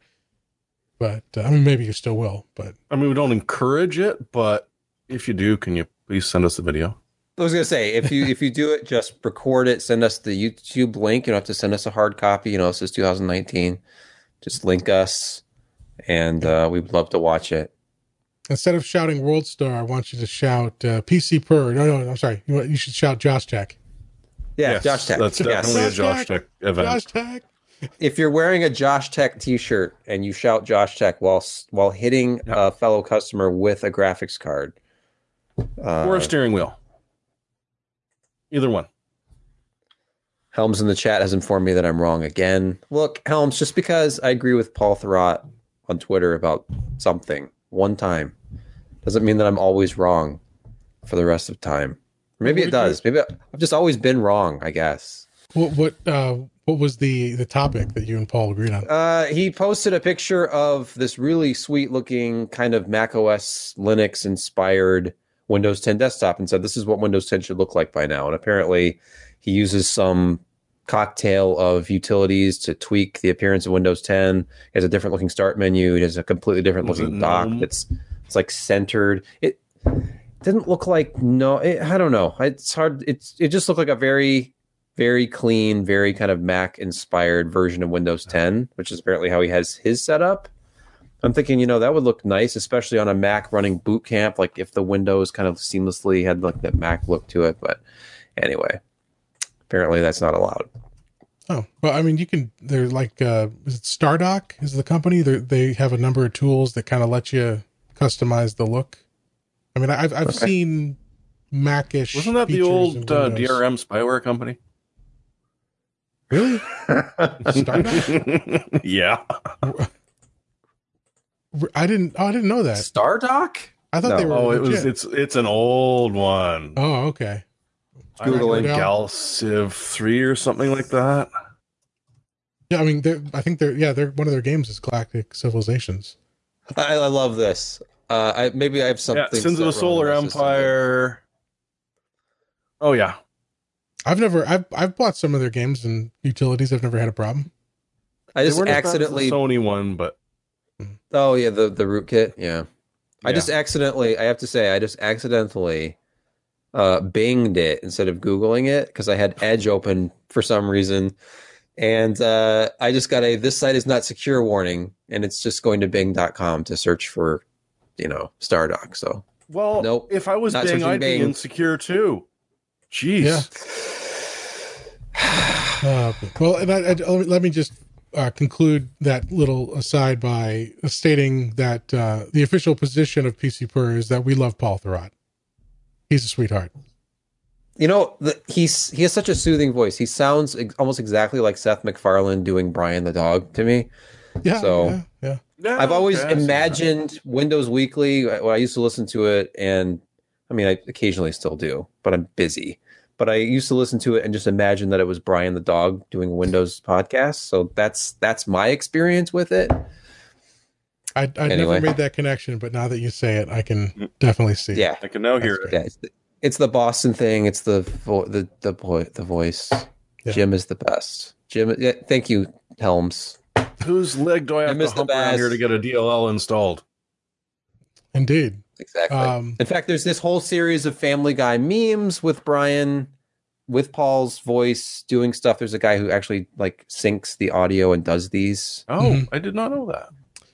But uh, I mean, maybe you still will. But I mean, we don't encourage it, but if you do, can you please send us the video? I was gonna say if you if you do it, just record it, send us the YouTube link. You don't have to send us a hard copy. You know, this is 2019. Just link us, and uh, we'd love to watch it. instead of shouting World Star, I want you to shout uh, PC Per. No, no, I'm sorry. You, you should shout Josh Tech. Yeah, Yes, Josh Tech. That's Yes. definitely a Josh Josh Tech. Tech event. Josh Tech. If you're wearing a Josh Tech T-shirt and you shout Josh Tech while while hitting Yeah. a fellow customer with a graphics card, uh, or a steering wheel. Either one. Helms in the chat has informed me that I'm wrong again. Look, Helms, just because I agree with Paul Thurrott on Twitter about something one time doesn't mean that I'm always wrong for the rest of time. Maybe it does. Maybe I've just always been wrong, I guess. What what uh, what was the the topic that you and Paul agreed on? Uh, he posted a picture of this really sweet looking kind of Mac OS Linux inspired Windows 10 desktop and said this is what Windows 10 should look like by now. And apparently he uses some cocktail of utilities to tweak the appearance of Windows 10. It has a different looking start menu. It has a completely different Was looking it dock GNOME? that's it's like centered. It didn't look like no it, I don't know. It's hard it's it just looked like a very very clean, very kind of Mac inspired version of Windows 10, which is apparently how he has his setup. I'm thinking, you know, that would look nice, especially on a Mac running boot camp, like if the Windows kind of seamlessly had like that Mac look to it. But anyway, apparently that's not allowed. Oh, well, I mean, you can. They're like, uh, is it Stardock? Is the company? They they have a number of tools that kind of let you customize the look. I mean, I've I've Okay. seen Macish. Wasn't that the old uh, DRM spyware company? Really? Stardock? yeah. I didn't. Oh, I didn't know that. Stardock? I thought No. they were. Oh, it was. It's it's an old one. Oh, okay. I think Googling. like Galciv three or something like that. Yeah, I mean, I think they're. Yeah, they're one of their games is Galactic Civilizations. I, I love this. Uh, I, maybe I have something. yeah, Sins of the Solar in system. Empire. Oh yeah, I've never. I've I've bought some of their games and utilities. I've never had a problem. I just weren't as bad as the accidentally. Sony one, but Oh yeah, the the rootkit. Yeah. I just accidentally. I have to say, I just accidentally uh, Binged it instead of Googling it because I had Edge open for some reason, and uh, I just got a "this site is not secure" warning, and it's just going to Bing.com to search for, you know, Stardock. So well, Nope. if I was Bing, I'd Bing. be insecure too. Jeez. Yeah. Uh, well, and I, I, let me- just uh, conclude that little aside by stating that uh, the official position of PC Per is that we love Paul Thurrott. He's a sweetheart. You know, the, he's he has such a soothing voice. He sounds ex- almost exactly like Seth MacFarlane doing Brian the dog to me. Yeah. So- yeah, yeah. Yeah, I've always okay, I see imagined Windows Weekly. I- When I used to listen to it, and I mean, I occasionally still do, but I'm busy. But I used to listen to it and just imagine that it was Brian the dog doing a Windows podcast. So that's that's my experience with it. I, I'd Anyway. never made that connection, but now that you say it, I can definitely see. it. Yeah, I can now hear it. yeah. It's the, it's the Boston thing. It's the vo- the the boy the voice. Yeah. Jim is the best. Jim, yeah, thank you, Helms. Whose leg do I I have to missed hump around here to get a DLL installed? Indeed. Exactly. Um, In fact, there's this whole series of Family Guy memes with Brian with Paul's voice doing stuff. There's a guy who actually like syncs the audio and does these. Oh, Mhm. I did not know that.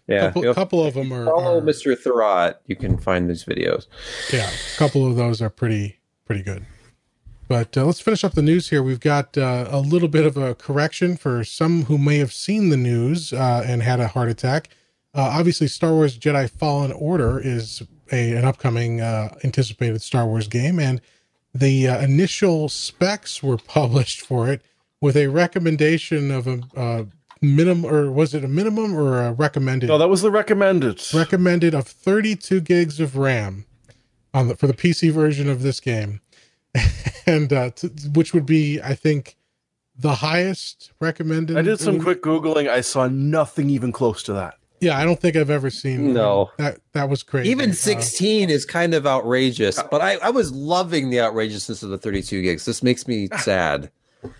Yeah, couple, you couple of them are, follow are- Mr. Thurrott. You can find these videos. yeah, a couple of those are pretty pretty good. But uh, let's finish up the news here. We've got uh, a little bit of a correction for some who may have seen the news uh, and had a heart attack. Uh, obviously, Star Wars Jedi Fallen Order is a an upcoming uh, anticipated Star Wars game, and the uh, initial specs were published for it with a recommendation of a uh, minimum, or was it a minimum or a recommended? No, that was the recommended. recommended of 32 gigs of RAM on the for the PC version of this game, and uh, t- which would be, I think, the highest recommended. I did some quick googling. I saw nothing even close to that. Yeah, I don't think I've ever seen. No. that that was crazy. Even Uh, 16 is kind of outrageous, but I, I was loving the outrageousness of the 32 gigs. This makes me sad.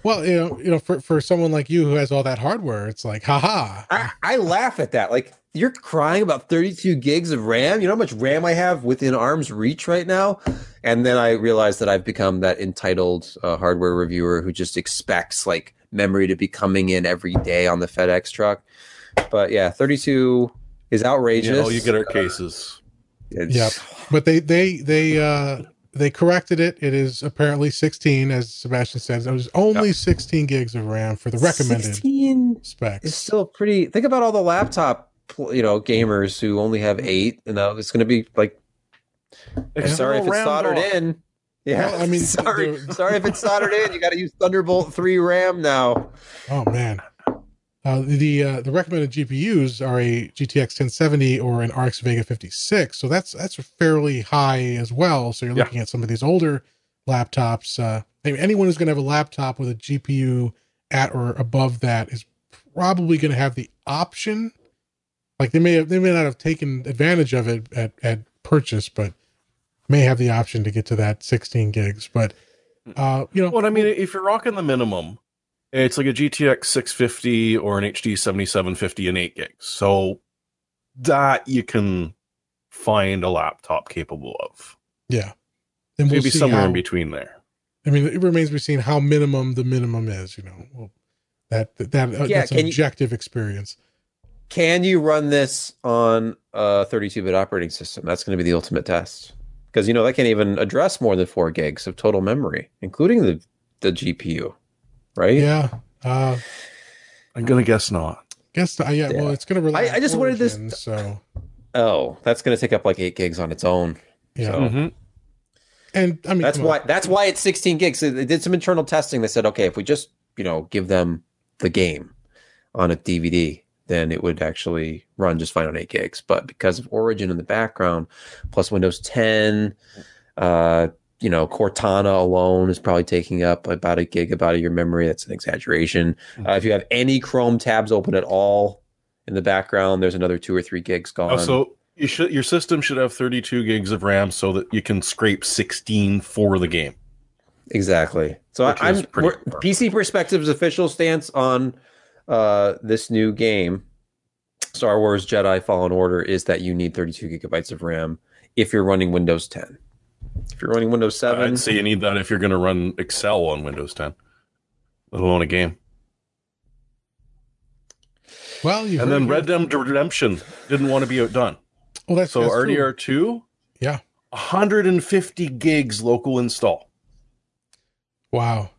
well, you know, you know, for for someone like you who has all that hardware, it's like, haha. I, I laugh at that. Like, you're crying about 32 gigs of RAM. You know how much RAM I have within arm's reach right now? And then I realized that I've become that entitled uh, hardware reviewer who just expects like memory to be coming in every day on the FedEx truck. But yeah, 32 is outrageous. You know, you get our cases. It's- Yep. But they they they uh they corrected it. It is apparently 16, as Sebastian says. It was only 16 gigs of RAM for the recommended 16 specs. is still pretty. Think about all the laptop, you know, gamers who only have eight. You know, it's going to be like. sorry if it's soldered off. in. Yeah, Well, I mean, sorry, the- sorry if it's soldered in. You got to use Thunderbolt three RAM now. Oh man. Uh, the uh, the recommended GPUs are a GTX 1070 or an RX Vega 56, so that's that's fairly high as well. So you're Yeah. looking at some of these older laptops. Uh, I mean, anyone who's going to have a laptop with a GPU at or above that is probably going to have the option. Like they may have, they may not have taken advantage of it at at purchase, but may have the option to get to that 16 gigs. But uh, you know, Well, I mean, if you're rocking the minimum, it's like a GTX 650 or an HD 7750 and 8 gigs. So that you can find a laptop capable of. yeah. And we'll Maybe see somewhere how- in between there. I mean, it remains to be seen how minimum the minimum is. You know, well, that that, that uh, Yeah, that's can you- objective experience. Can you run this on a 32-bit operating system? That's going to be the ultimate test because you know that can't even address more than four gigs of total memory, including the the GPU, right? Yeah. Uh, I'm going to guess not. guess uh, yeah, Well, it's going to rely. I- I just wanted this- So Oh, that's going to take up like eight gigs on its own. yeah, So- Mhm. and I mean that's come on. why that's why it's 16 gigs. They did some internal testing. They said, okay, if we just you know give them the game on a DVD, then it would actually run just fine on eight gigs. But because of Origin in the background, plus Windows 10, uh, you know, Cortana alone is probably taking up about a gigabyte of your memory. That's an exaggeration. Uh, if you have any Chrome tabs open at all in the background, there's another two or three gigs gone. Oh, so you should your system should have 32 gigs of RAM so that you can scrape 16 for the game. Exactly. So I- is I'm pretty we're- far. PC Perspective's official stance on uh, this new game, Star Wars Jedi Fallen Order, is that you need 32 gigabytes of RAM if you're running Windows 10. If you're running Windows 7, I'd say you need that if you're going to run Excel on Windows 10, let alone a game. well, you And then Red Dead Redemption didn't want to be outdone. Well, that's So that's true. RDR2, Yeah. 150 gigs local install, Wow.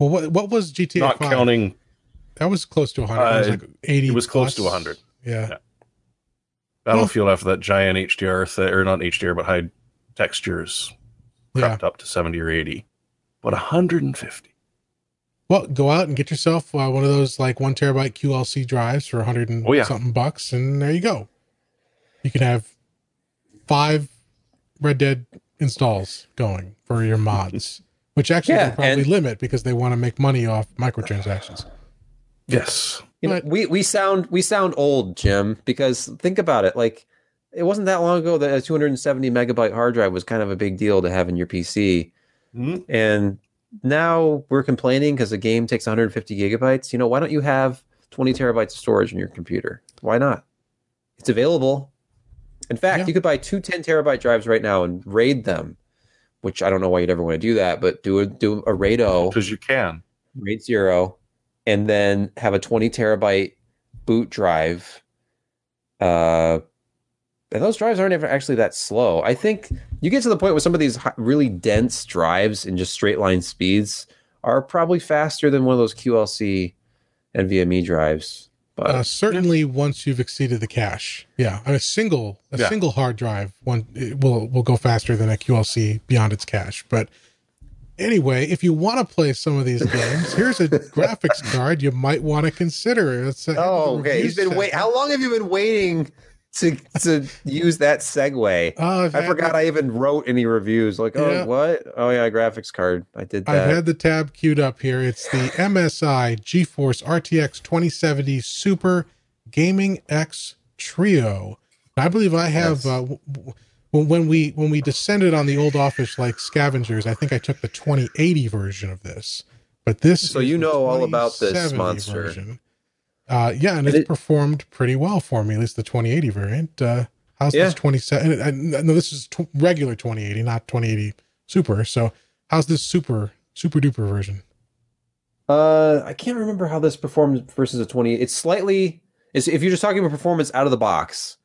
Well, what what was GTA? not 5? counting. That was close to 100. it was Uh, like 80. it was close to 100. Yeah. Yeah. Battlefield after that giant HDR, th- or not HDR, but high textures Yeah. up to 70 or 80. But 150. Well, go out and get yourself uh, one of those like one terabyte QLC drives for 100 and Oh, yeah. something bucks, and there you go. You can have five Red Dead installs going for your mods, which actually Yeah, probably and- limit because they want to make money off microtransactions. Yes. you know, we we sound we sound old, Jim, because think about it. Like it wasn't that long ago that a 270 megabyte hard drive was kind of a big deal to have in your PC. Mhm. And now we're complaining because a game takes 150 gigabytes. You know, why don't you have 20 terabytes of storage in your computer? Why not? It's available. In fact, Yeah. you could buy two 10 terabyte drives right now and raid them which I don't know why you'd ever want to do that, but do a do a RAID O. because you can. RAID zero, and then have a 20 terabyte boot drive. Uh, and those drives aren't ever actually that slow. I think you get to the point where some of these really dense drives and just straight line speeds are probably faster than one of those QLC NVMe drives. But uh, certainly, once you've exceeded the cache, yeah, a single a yeah. single hard drive one will will go faster than a QLC beyond its cache. But anyway, if you want to play some of these games, here's a graphics card you might want to consider. oh, okay. He's been wait. How long have you been waiting to to use that segue. Oh, I forgot the, I even wrote any reviews. Like, oh, yeah. what? Oh yeah, graphics card. I did that. I had the tab queued up here. It's the MSI GeForce RTX 2070 Super Gaming X Trio. I believe I have. Uh, when we when we descended on the old office like scavengers, I think I took the 2080 version of this. But this, so you know all about this monster. Version. Uh, yeah, and it's it, performed pretty well for me, at least the 2080 variant. Uh, how's yeah. this 27? No, this is t- regular 2080, not 2080 Super. So, how's this super super duper version? Uh, I can't remember how this performed versus a 20. It's slightly. It's, if you're just talking about performance out of the box,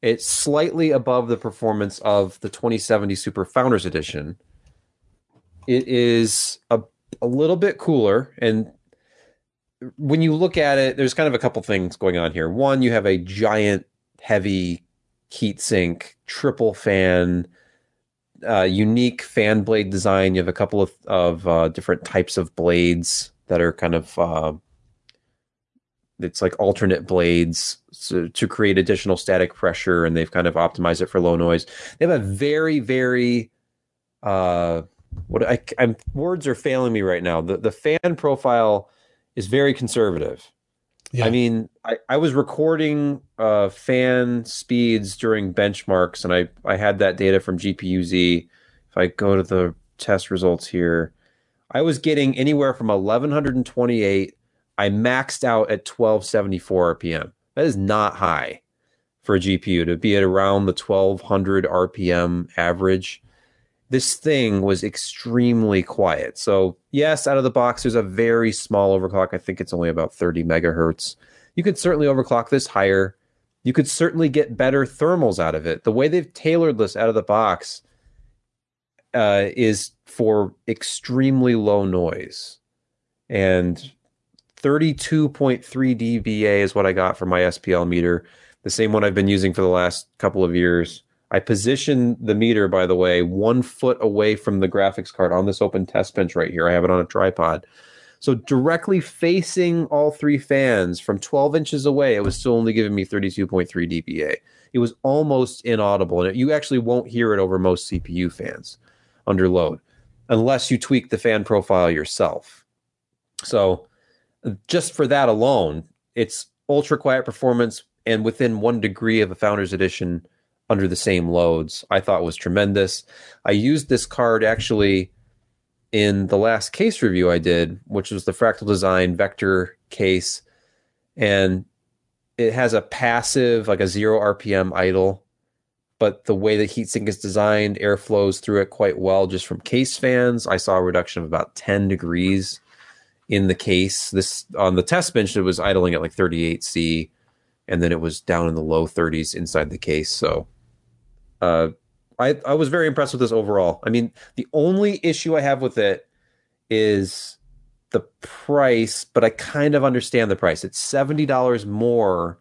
it's slightly above the performance of the 2070 Super Founders Edition. It is a a little bit cooler, and when you look at it, there's kind of a couple things going on here. One, you have a giant, heavy heatsink, triple fan, uh, unique fan blade design. You have a couple of, of uh, different types of blades that are kind of uh, it's like alternate blades to, to create additional static pressure, and they've kind of optimized it for low noise. They have a very, very uh, what I, I'm words are failing me right now. The the fan profile is very conservative. Yeah. I mean, I, I was recording uh, fan speeds during benchmarks, and I, I had that data from GPUZ. If I go to the test results here, I was getting anywhere from 1128. I maxed out at 1274 RPM. That is not high for a GPU to be at around the 1200 RPM average this thing was extremely quiet. So, yes, out of the box, there's a very small overclock. I think it's only about 30 megahertz. You could certainly overclock this higher. You could certainly get better thermals out of it. The way they've tailored this out of the box uh, is for extremely low noise. And 32.3 dBA is what I got for my SPL meter, the same one I've been using for the last couple of years. I position the meter, by the way, one foot away from the graphics card on this open test bench right here. I have it on a tripod. So directly facing all three fans from 12 inches away, it was still only giving me 32.3 dBA. It was almost inaudible, and you actually won't hear it over most CPU fans under load unless you tweak the fan profile yourself. So just for that alone, it's ultra quiet performance and within one degree of a Founders Edition under the same loads, I thought was tremendous. I used this card actually in the last case review I did, which was the Fractal Design Vector case. And it has a passive, like a zero RPM idle, but the way the heatsink is designed, air flows through it quite well just from case fans. I saw a reduction of about 10 degrees in the case. This on the test bench, it was idling at like 38C, and then it was down in the low 30s inside the case. So uh, I I was very impressed with this overall. I mean, the only issue I have with it is the price, but I kind of understand the price. It's seventy dollars more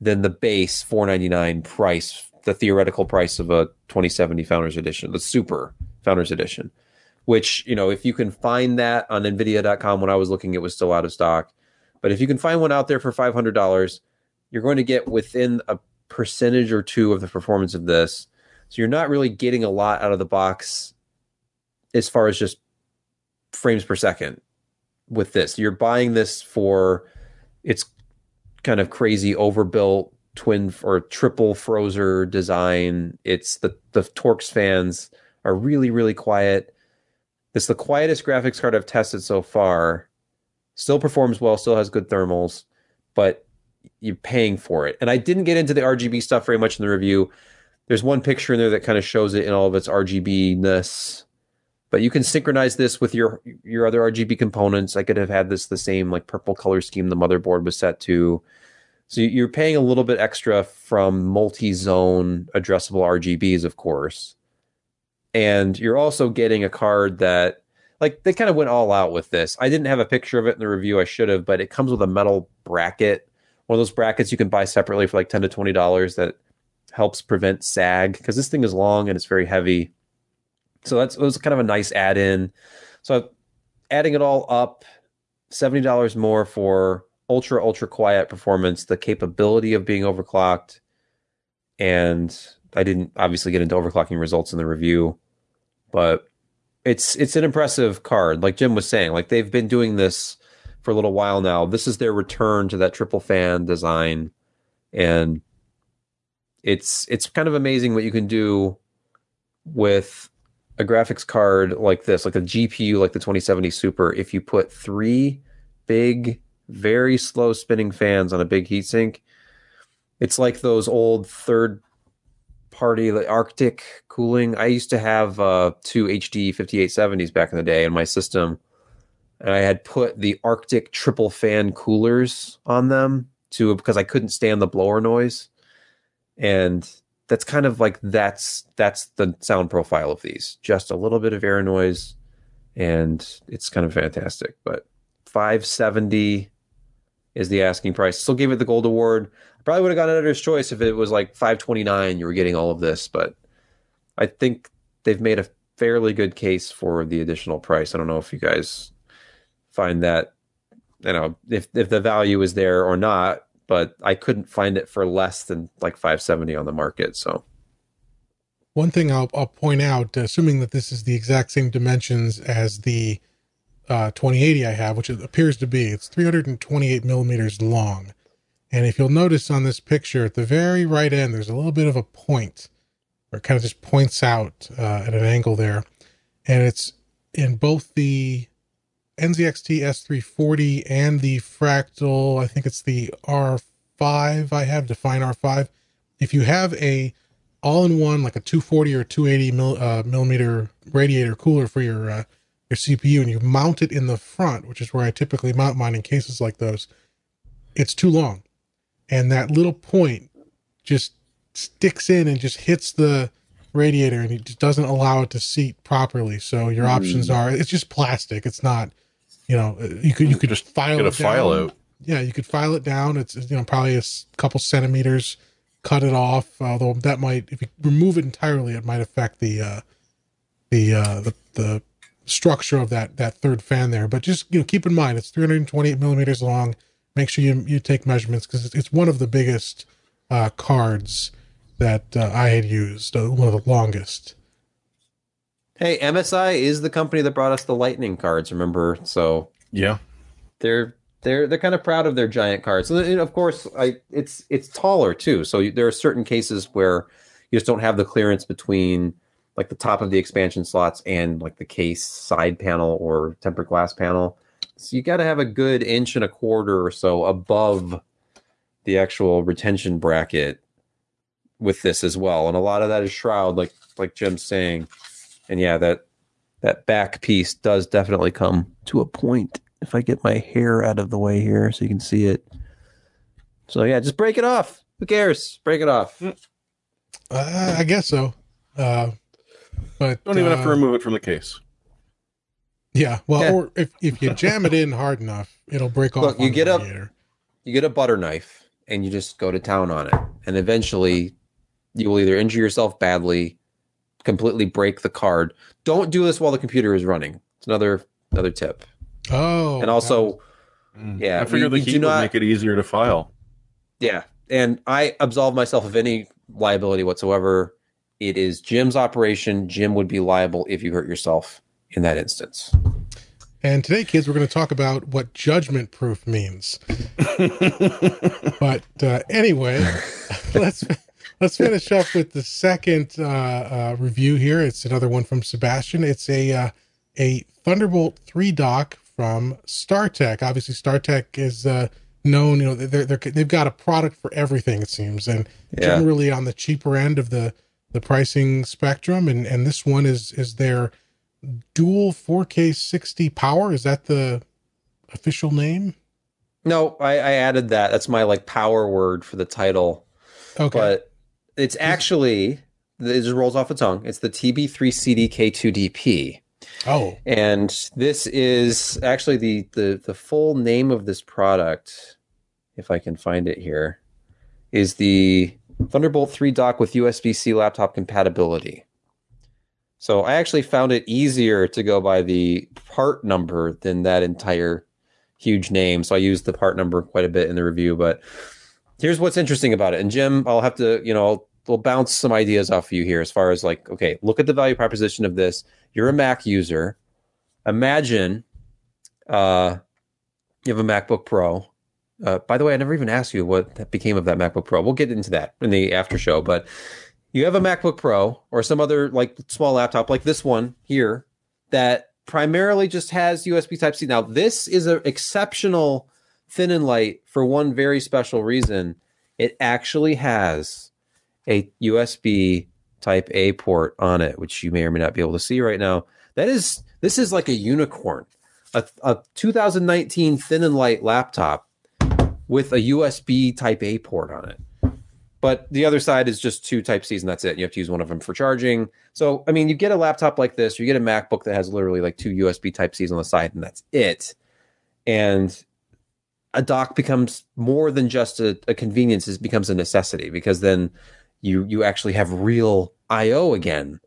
than the base four ninety nine price, the theoretical price of a twenty seventy Founders Edition, the Super Founders Edition. Which you know, if you can find that on Nvidia.com, when I was looking, it was still out of stock. But if you can find one out there for five hundred dollars, you're going to get within a percentage or two of the performance of this so you're not really getting a lot out of the box as far as just frames per second with this. You're buying this for its kind of crazy overbuilt twin or triple Frozr design. It's the the Torx fans are really really quiet. It's the quietest graphics card I've tested so far. Still performs well, still has good thermals, but you're paying for it. And I didn't get into the RGB stuff very much in the review there's one picture in there that kind of shows it in all of its RGB ness. but you can synchronize this with your your other RGB components. I could have had this the same like purple color scheme the motherboard was set to. So you're paying a little bit extra from multi-zone addressable RGBs, of course, and you're also getting a card that like they kind of went all out with this. I didn't have a picture of it in the review. I should have, but it comes with a metal bracket, one of those brackets you can buy separately for like ten to twenty dollars that helps prevent sag because this thing is long and it's very heavy. So that's it was kind of a nice add-in. So adding it all up, seventy dollars more for ultra ultra quiet performance, the capability of being overclocked, and I didn't obviously get into overclocking results in the review, but it's it's an impressive card. Like Jim was saying, like they've been doing this for a little while now. This is their return to that triple fan design, and it's it's kind of amazing what you can do with a graphics card like this, like a GPU like the 2070 Super. If you put three big, very slow spinning fans on a big heatsink, it's like those old third party like Arctic cooling. I used to have uh, two HD 5870s back in the day in my system, and I had put the Arctic triple fan coolers on them to because I couldn't stand the blower noise and that's kind of like that's that's the sound profile of these. Just a little bit of air noise and it's kind of fantastic. But 570 is the asking price. Still gave it the gold award. I probably would have gotten editor's choice if it was like 529 you were getting all of this but i think they've made a fairly good case for the additional price. I don't know if you guys find that you know if if the value is there or not but I couldn't find it for less than like 570 on the market. So one thing I'll, I'll point out, assuming that this is the exact same dimensions as the uh, 2080 I have, which it appears to be, it's 328 millimeters long. And if you'll notice on this picture at the very right end, there's a little bit of a point where it kind of just points out uh, at an angle there. And it's in both the NZXT S340 and the Fractal, I think it's the R5 I have, Define R5. If you have a all-in-one like a 240 or 280 mil, uh, millimeter radiator cooler for your uh, your CPU and you mount it in the front, which is where I typically mount mine in cases like those, it's too long, and that little point just sticks in and just hits the radiator and it just doesn't allow it to seat properly. So your mm. options are it's just plastic. It's not you know, uh, you could you could just file get a file out. Yeah, you could file it down. It's you know probably a couple centimeters. Cut it off. Although that might, if you remove it entirely, it might affect the uh, the uh, the the structure of that that third fan there. But just you know, keep in mind it's 328 millimeters long. Make sure you you take measurements because it's, it's one of the biggest uh, cards that uh, I had used, uh, one of the longest. Hey, MSI is the company that brought us the Lightning cards. Remember? So yeah, they're they're they're kind of proud of their giant cards. And of course, I it's it's taller too. So there are certain cases where you just don't have the clearance between like the top of the expansion slots and like the case side panel or tempered glass panel. So you got to have a good inch and a quarter or so above the actual retention bracket with this as well. And a lot of that is shroud, like like Jim's saying and yeah, that that back piece does definitely come to a point. If I get my hair out of the way here so you can see it. So yeah, just break it off. Who cares? Break it off. Uh, I guess so. Uh, but don't even uh, have to uh, remove it from the case. Yeah, well, yeah. or if, if you jam it in hard enough, it'll break off. Look, you get a you get a butter knife and you just go to town on it, and eventually you will either injure yourself badly completely break the card. Don't do this while the computer is running. It's another another tip. Oh, and also, mm. yeah, I figured we, the heat would not, make it easier to file. Yeah, and I absolve myself of any liability whatsoever. It is Jim's operation. Jim would be liable if you hurt yourself in that instance. And today, kids, we're going to talk about what judgment proof means. but uh, anyway, let's let's finish up with the second uh, uh, review here. It's another one from Sebastian. It's a uh, a Thunderbolt three dock from StarTech. Obviously, StarTech is uh, known. You know, they're, they're they've got a product for everything. It seems, and yeah. generally on the cheaper end of the the pricing spectrum. And and this one is is their dual 4K 60 power. Is that the official name? No, I, I added that. That's my like power word for the title. Okay. But it's actually it just rolls off the tongue. It's the TB3CDK2DP. oh, And this is actually the, the the full name of this product, if I can find it here, is the Thunderbolt 3 dock with USB-C laptop compatibility. So I actually found it easier to go by the part number than that entire huge name. So I used the part number quite a bit in the review, but here's what's interesting about it. And Jim, I'll have to, you know, I'll, we'll bounce some ideas off of you here as far as like, okay, look at the value proposition of this. You're a Mac user. Imagine uh, you have a MacBook Pro. Uh, by the way, I never even asked you what became of that MacBook Pro. We'll get into that in the after show, but you have a MacBook Pro or some other like small laptop like this one here that primarily just has USB Type C. Now, this is an exceptional thin and light for one very special reason. It actually has a USB Type A port on it, which you may or may not be able to see right now. That is, this is like a unicorn, a, a 2019 thin and light laptop with a USB Type A port on it. But the other side is just two Type C's and that's it. You have to use one of them for charging. So, I mean, you get a laptop like this, you get a MacBook that has literally like two USB Type C's on the side, and that's it. And a dock becomes more than just a, a convenience; it becomes a necessity because then you you actually have real I/O again.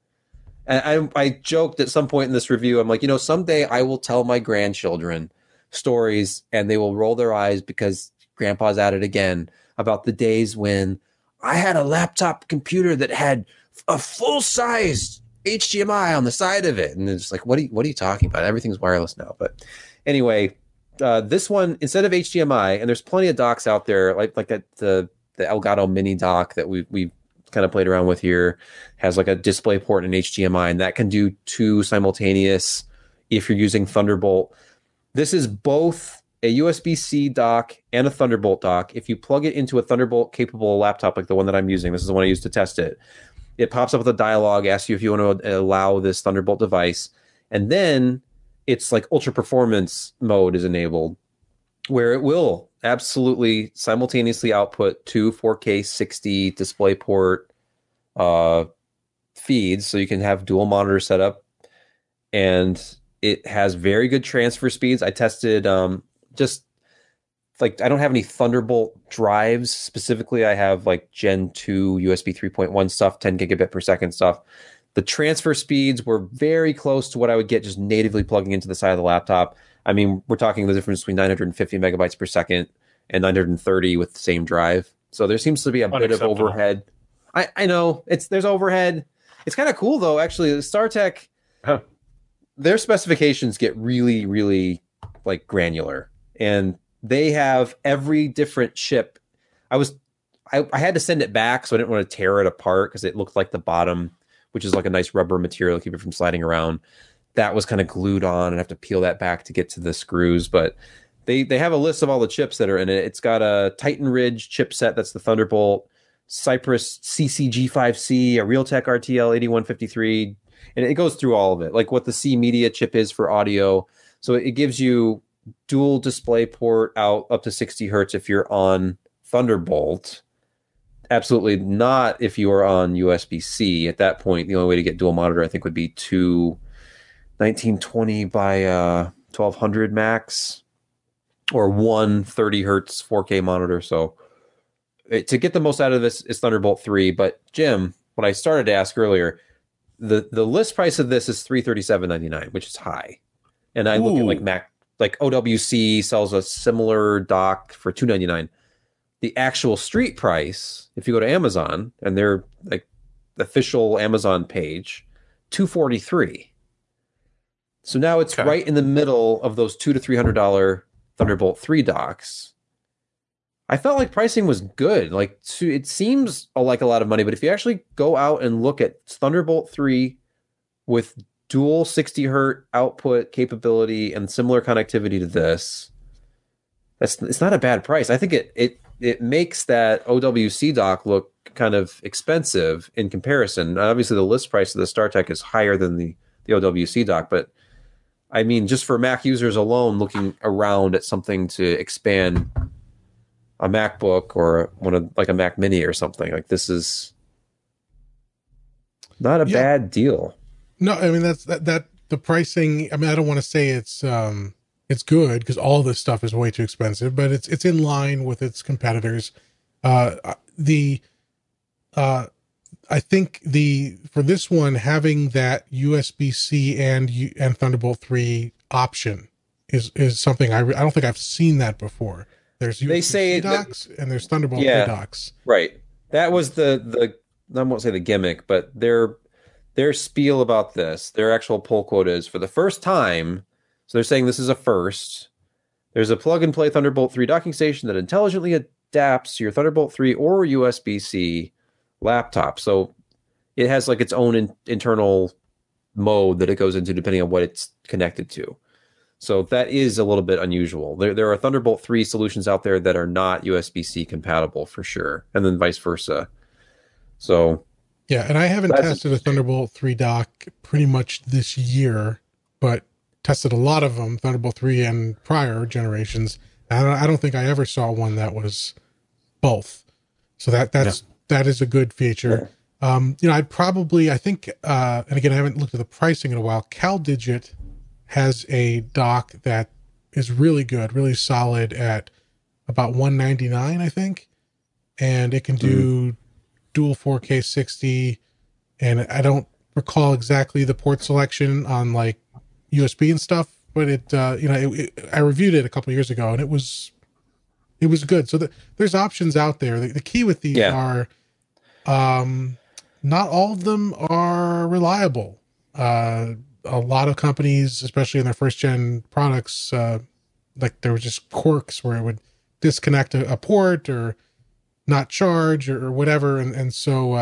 And I, I joked at some point in this review, I'm like, you know, someday I will tell my grandchildren stories, and they will roll their eyes because Grandpa's at it again about the days when I had a laptop computer that had a full sized HDMI on the side of it, and it's like, what are you, what are you talking about? Everything's wireless now. But anyway, uh, this one instead of HDMI, and there's plenty of docks out there, like like that the the Elgato Mini dock that we we kind of played around with here has like a display port and HDMI, and that can do two simultaneous if you're using Thunderbolt. This is both a USB C dock and a Thunderbolt dock. If you plug it into a Thunderbolt capable laptop like the one that I'm using, this is the one I used to test it. It pops up with a dialog, asks you if you want to allow this Thunderbolt device, and then it's like ultra performance mode is enabled, where it will absolutely simultaneously output two 4K 60 DisplayPort uh, feeds, so you can have dual monitor setup, and it has very good transfer speeds. I tested um, just like I don't have any Thunderbolt drives specifically. I have like Gen 2 USB 3.1 stuff, 10 gigabit per second stuff. The transfer speeds were very close to what I would get just natively plugging into the side of the laptop. I mean, we're talking the difference between 950 megabytes per second and 930 with the same drive. So there seems to be a bit of overhead. I, I know it's there's overhead. It's kind of cool though, actually. StarTech, Huh. their specifications get really, really like granular and they have every different chip. I was I, I had to send it back, so I didn't want to tear it apart because it looked like the bottom, which is like a nice rubber material to keep it from sliding around. That was kind of glued on, and I have to peel that back to get to the screws. But they they have a list of all the chips that are in it. It's got a Titan Ridge chipset, that's the Thunderbolt, Cypress CCG5C, a Realtek RTL 8153, and it goes through all of it, like what the C Media chip is for audio. So it gives you dual display port out up to 60 hertz if you're on Thunderbolt. Absolutely not if you are on USB C. At that point, the only way to get dual monitor, I think, would be two 1920 by uh, 1200 max or one 30 hertz 4K monitor. So it, to get the most out of this is Thunderbolt 3. But Jim, what I started to ask earlier, the, the list price of this is 337.99, which is high. And I look at like Mac like OWC sells a similar dock for two ninety nine. The actual street price, if you go to Amazon and their like official Amazon page, two forty three. So now it's Okay. right in the middle of those two to three hundred dollar Thunderbolt three docks. I felt like pricing was good. Like it seems like a lot of money, but if you actually go out and look at Thunderbolt three with dual 60 hertz output capability and similar connectivity to this that's it's not a bad price i think it it it makes that owc dock look kind of expensive in comparison obviously the list price of the startech is higher than the the OWC dock, but I mean, just for Mac users alone, looking around at something to expand a MacBook or one of like a Mac Mini or something like this is not a Yeah. bad deal. No, I mean that's that that the pricing. I mean, I don't want to say it's um it's good because all this stuff is way too expensive, but it's it's in line with its competitors. Uh, the uh, I think the for this one having that USB C and and Thunderbolt three option is is something I re- I don't think I've seen that before. There's USB They say docks and there's Thunderbolt Yeah. docks. Right. That was the the I won't say the gimmick, but their their spiel about this, their actual pull quote is for the first time. So they're saying this is a first. There's a plug and play Thunderbolt 3 docking station that intelligently adapts to your Thunderbolt 3 or USB C laptop. So it has like its own in, internal mode that it goes into depending on what it's connected to. So that is a little bit unusual. There, there are Thunderbolt 3 solutions out there that are not USB C compatible for sure, and then vice versa. So Yeah, and I haven't tested a Thunderbolt 3 dock pretty much this year, but tested a lot of them, Thunderbolt 3 and prior generations. And I don't, think I ever saw one that was both. So that that's that is a good feature. Um, you know, I'd probably I think uh and again I haven't looked at the pricing in a while. CalDigit has a dock that is really good, really solid at about 199, I think. And it can do dual 4K 60 and I don't recall exactly the port selection on like USB and stuff, but it uh you know, it, it, I reviewed it a couple years ago and it was it was good. So the, there's options out there. The, the key with these Yeah. are um not all of them are reliable. Uh a lot of companies, especially in their first gen products, uh like there were just quirks where it would disconnect a, a port or not charge or, or whatever and and so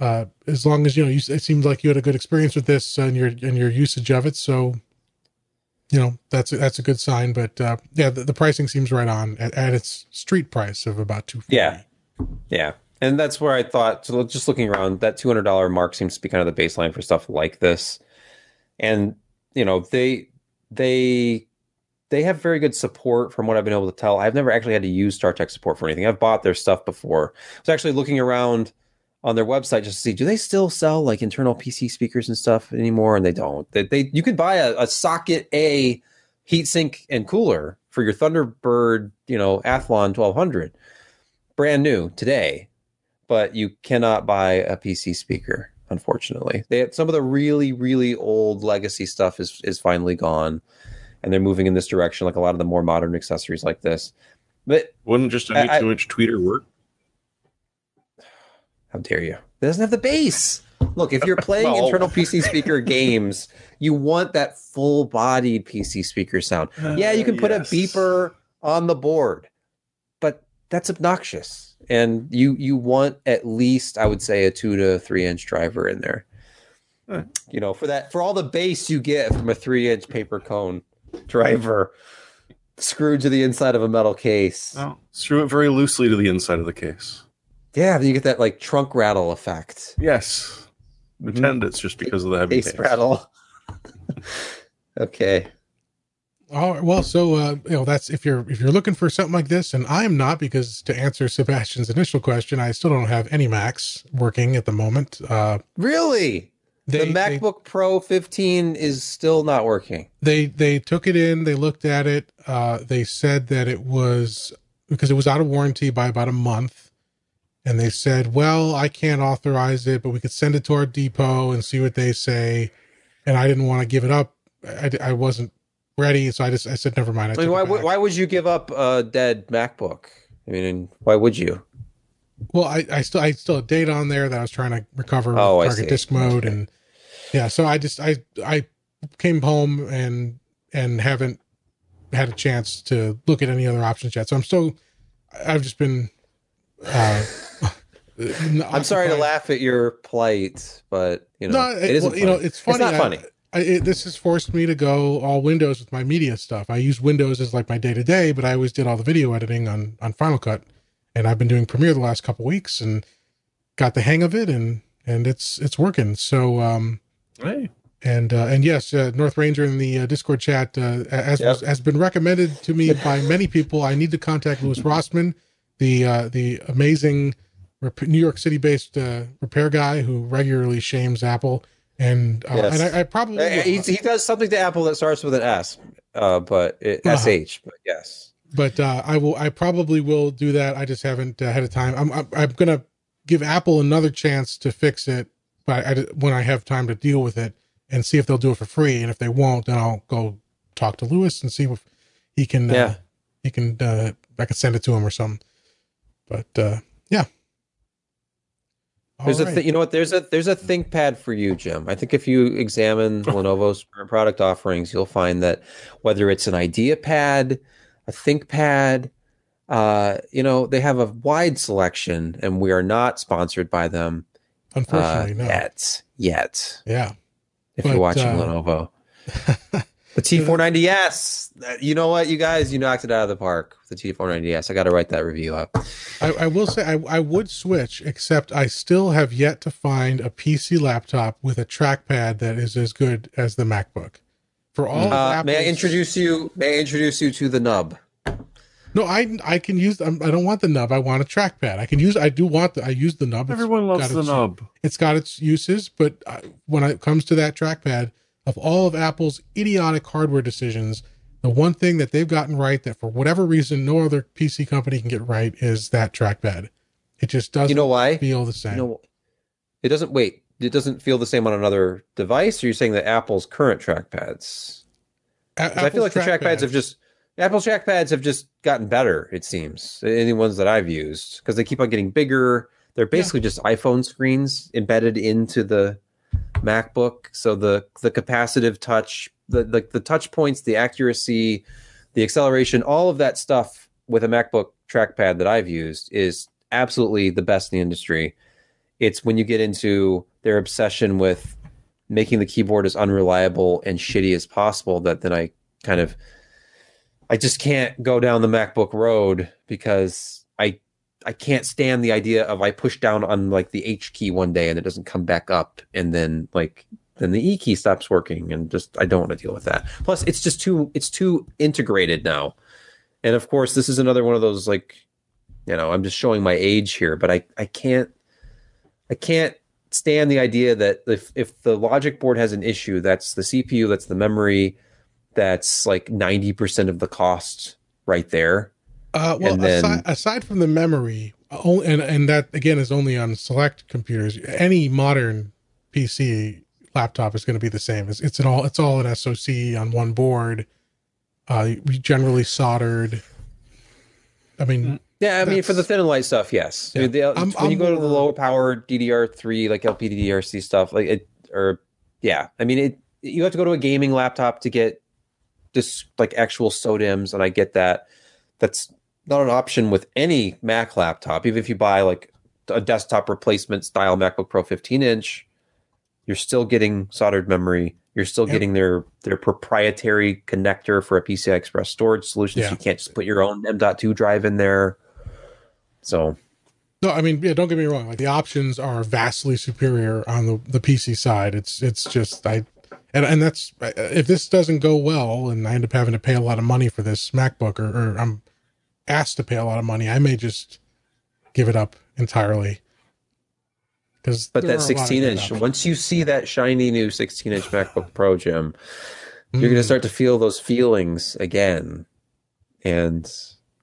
uh as long as you know you it seemed like you had a good experience with this and your and your usage of it so you know that's a, that's a good sign but uh yeah the, the pricing seems right on at, at its street price of about 240 Yeah. Yeah. And that's where I thought, so just looking around, that $200 mark seems to be kind of the baseline for stuff like this. And, you know, they, they, they have very good support from what I've been able to tell. I've never actually had to use StarTech support for anything. I've bought their stuff before. I was actually looking around on their website just to see, do they still sell like internal PC speakers and stuff anymore? And they don't. They, they you could buy a, a socket A heatsink and cooler for your Thunderbird, you know, Athlon 1200 brand new today, but you cannot buy a PC speaker. Unfortunately, they had some of the really, really old legacy stuff is is finally gone, and they're moving in this direction. Like a lot of the more modern accessories like this. But Wouldn't just a 82 inch tweeter work? How dare you? It doesn't have the bass. Look, if you're playing Well- internal PC speaker games, you want that full-bodied PC speaker sound. Uh, yeah, you can put yes. a beeper on the board, but that's obnoxious. And you you want at least, I would say, a two to three inch driver in there. Huh. You know, for that for all the bass you get from a three inch paper cone driver screwed to the inside of a metal case. No, screw it very loosely to the inside of the case. Yeah, then you get that like trunk rattle effect. Yes. Pretend it's just because of the heavy Bass case. rattle. okay. All right. Well, so uh, you know that's if you're if you're looking for something like this, and I'm not because to answer Sebastian's initial question, I still don't have any Macs working at the moment. Uh, Really? they, the MacBook Pro 15 is still not working. they, they they took it in, they looked at it, uh, they said that it was because it was out of warranty by about a month, and they said, well, I can't authorize it, but we could send it to our depot and see what they say. And I didn't want to give it up. I, I wasn't ready, so I just I said never mind. I mean, why, why would you give up a dead MacBook? I mean, why would you? Well, I, I still I still had data on there that I was trying to recover Oh, I target see. disk mode Okay. and yeah, so I just I I came home and and haven't had a chance to look at any other options yet. So I'm still I've just been uh I'm sorry to laugh at your plight, but you know, No, it isn't. well, you know, funny. it's funny. It's not I- funny. I, it, this has forced me to go all Windows with my media stuff. I use Windows as like my day to day, but I always did all the video editing on on Final Cut, and I've been doing Premiere the last couple weeks and got the hang of it, and and it's it's working. So um Hey, And uh, and yes, uh, North Ranger in the uh, Discord chat, uh, as Yep. was, has been recommended to me by many people. I need to contact Louis Rossman, the uh, the amazing rep- New York City based uh, repair guy who regularly shames Apple. And uh, Yes. and I, I probably Uh, he, he does something to Apple that starts with an S, uh, but it, Uh-huh. sh. But yes, but uh, I will. I probably will do that. I just haven't uh, ahead of time. I'm, I'm I'm gonna give Apple another chance to fix it, but I, when I have time to deal with it and see if they'll do it for free. And if they won't, then I'll go talk to Louis and see if he can. Uh, Yeah. he can. Uh, I can send it to him or something. But uh, yeah. there's All a th- you know what there's a there's a ThinkPad for you, Jim. I think if you examine Lenovo's current product offerings, you'll find that whether it's an IdeaPad, a ThinkPad, uh, you know they have a wide selection, and we are not sponsored by them uh, Unfortunately, no. yet. Yet, Yeah. if But, you're watching uh, Lenovo. The T490S. Uh, you know what, you guys, you knocked it out of the park. With the T490S. I got to write that review up. I, I will say I, I would switch, except I still have yet to find a PC laptop with a trackpad that is as good as the MacBook. For all Uh, may I introduce you? May I introduce you to the nub? No, I I can use. I'm, I don't want the nub. I want a trackpad. I can use. I do want the. I use the nub. It's Everyone loves got the its- nub. It's got its uses, but I, when it comes to that trackpad, of all of Apple's idiotic hardware decisions, the one thing that they've gotten right that for whatever reason no other PC company can get right is that trackpad. It just doesn't You know why? feel the same. You know, it doesn't. Wait, it doesn't feel the same on another device. Or you're saying that Apple's current trackpads? A- I feel like the trackpads have just Apple's trackpads have just gotten better. It seems any ones that I've used because they keep on getting bigger. They're basically just iPhone screens embedded into the MacBook. So the the capacitive touch, the, the the touch points, the accuracy, the acceleration, all of that stuff with a MacBook trackpad that I've used is absolutely the best in the industry. It's when you get into their obsession with making the keyboard as unreliable and shitty as possible that then I kind of I just can't go down the MacBook road because I can't stand the idea of I push down on like the H key one day and it doesn't come back up and then like then the E key stops working and just I don't want to deal with that. Plus it's just too it's too integrated now. And of course this is another one of those like you know, I'm just showing my age here, but I I can't I can't stand the idea that if if the logic board has an issue, that's the CPU, that's the memory, that's like 90% of the cost right there. Uh, well, then- aside, aside from the memory, o- and and that again is only on select computers. Any modern PC laptop is going to be the same. It's, it's an all it's all an SoC on one board, uh, generally soldered. I mean, Yeah, I mean, for the thin and light stuff, yes. I mean, the- I'm- when you I'm go to the more- lower power DDR3, like LPDDR3 stuff, like it, or yeah, I mean, it. You have to go to a gaming laptop to get this like actual SODIMMs, and I get that. That's not an option with any Mac laptop. Even if you buy like a desktop replacement style MacBook Pro 15 inch, you're still getting soldered memory. You're still Yep. getting their their proprietary connector for a PCI Express storage solution. Yeah. So you can't just put your own M.2 drive in there. So no, I mean, yeah, don't get me wrong. Like the options are vastly superior on the the PC side. It's it's just I. And, and that's if this doesn't go well and I end up having to pay a lot of money for this MacBook or, or I'm asked to pay a lot of money, I may just give it up entirely. Because But that 16 inch, once you see that shiny new 16 inch MacBook Pro, Jim, you're going to start to feel those feelings again. And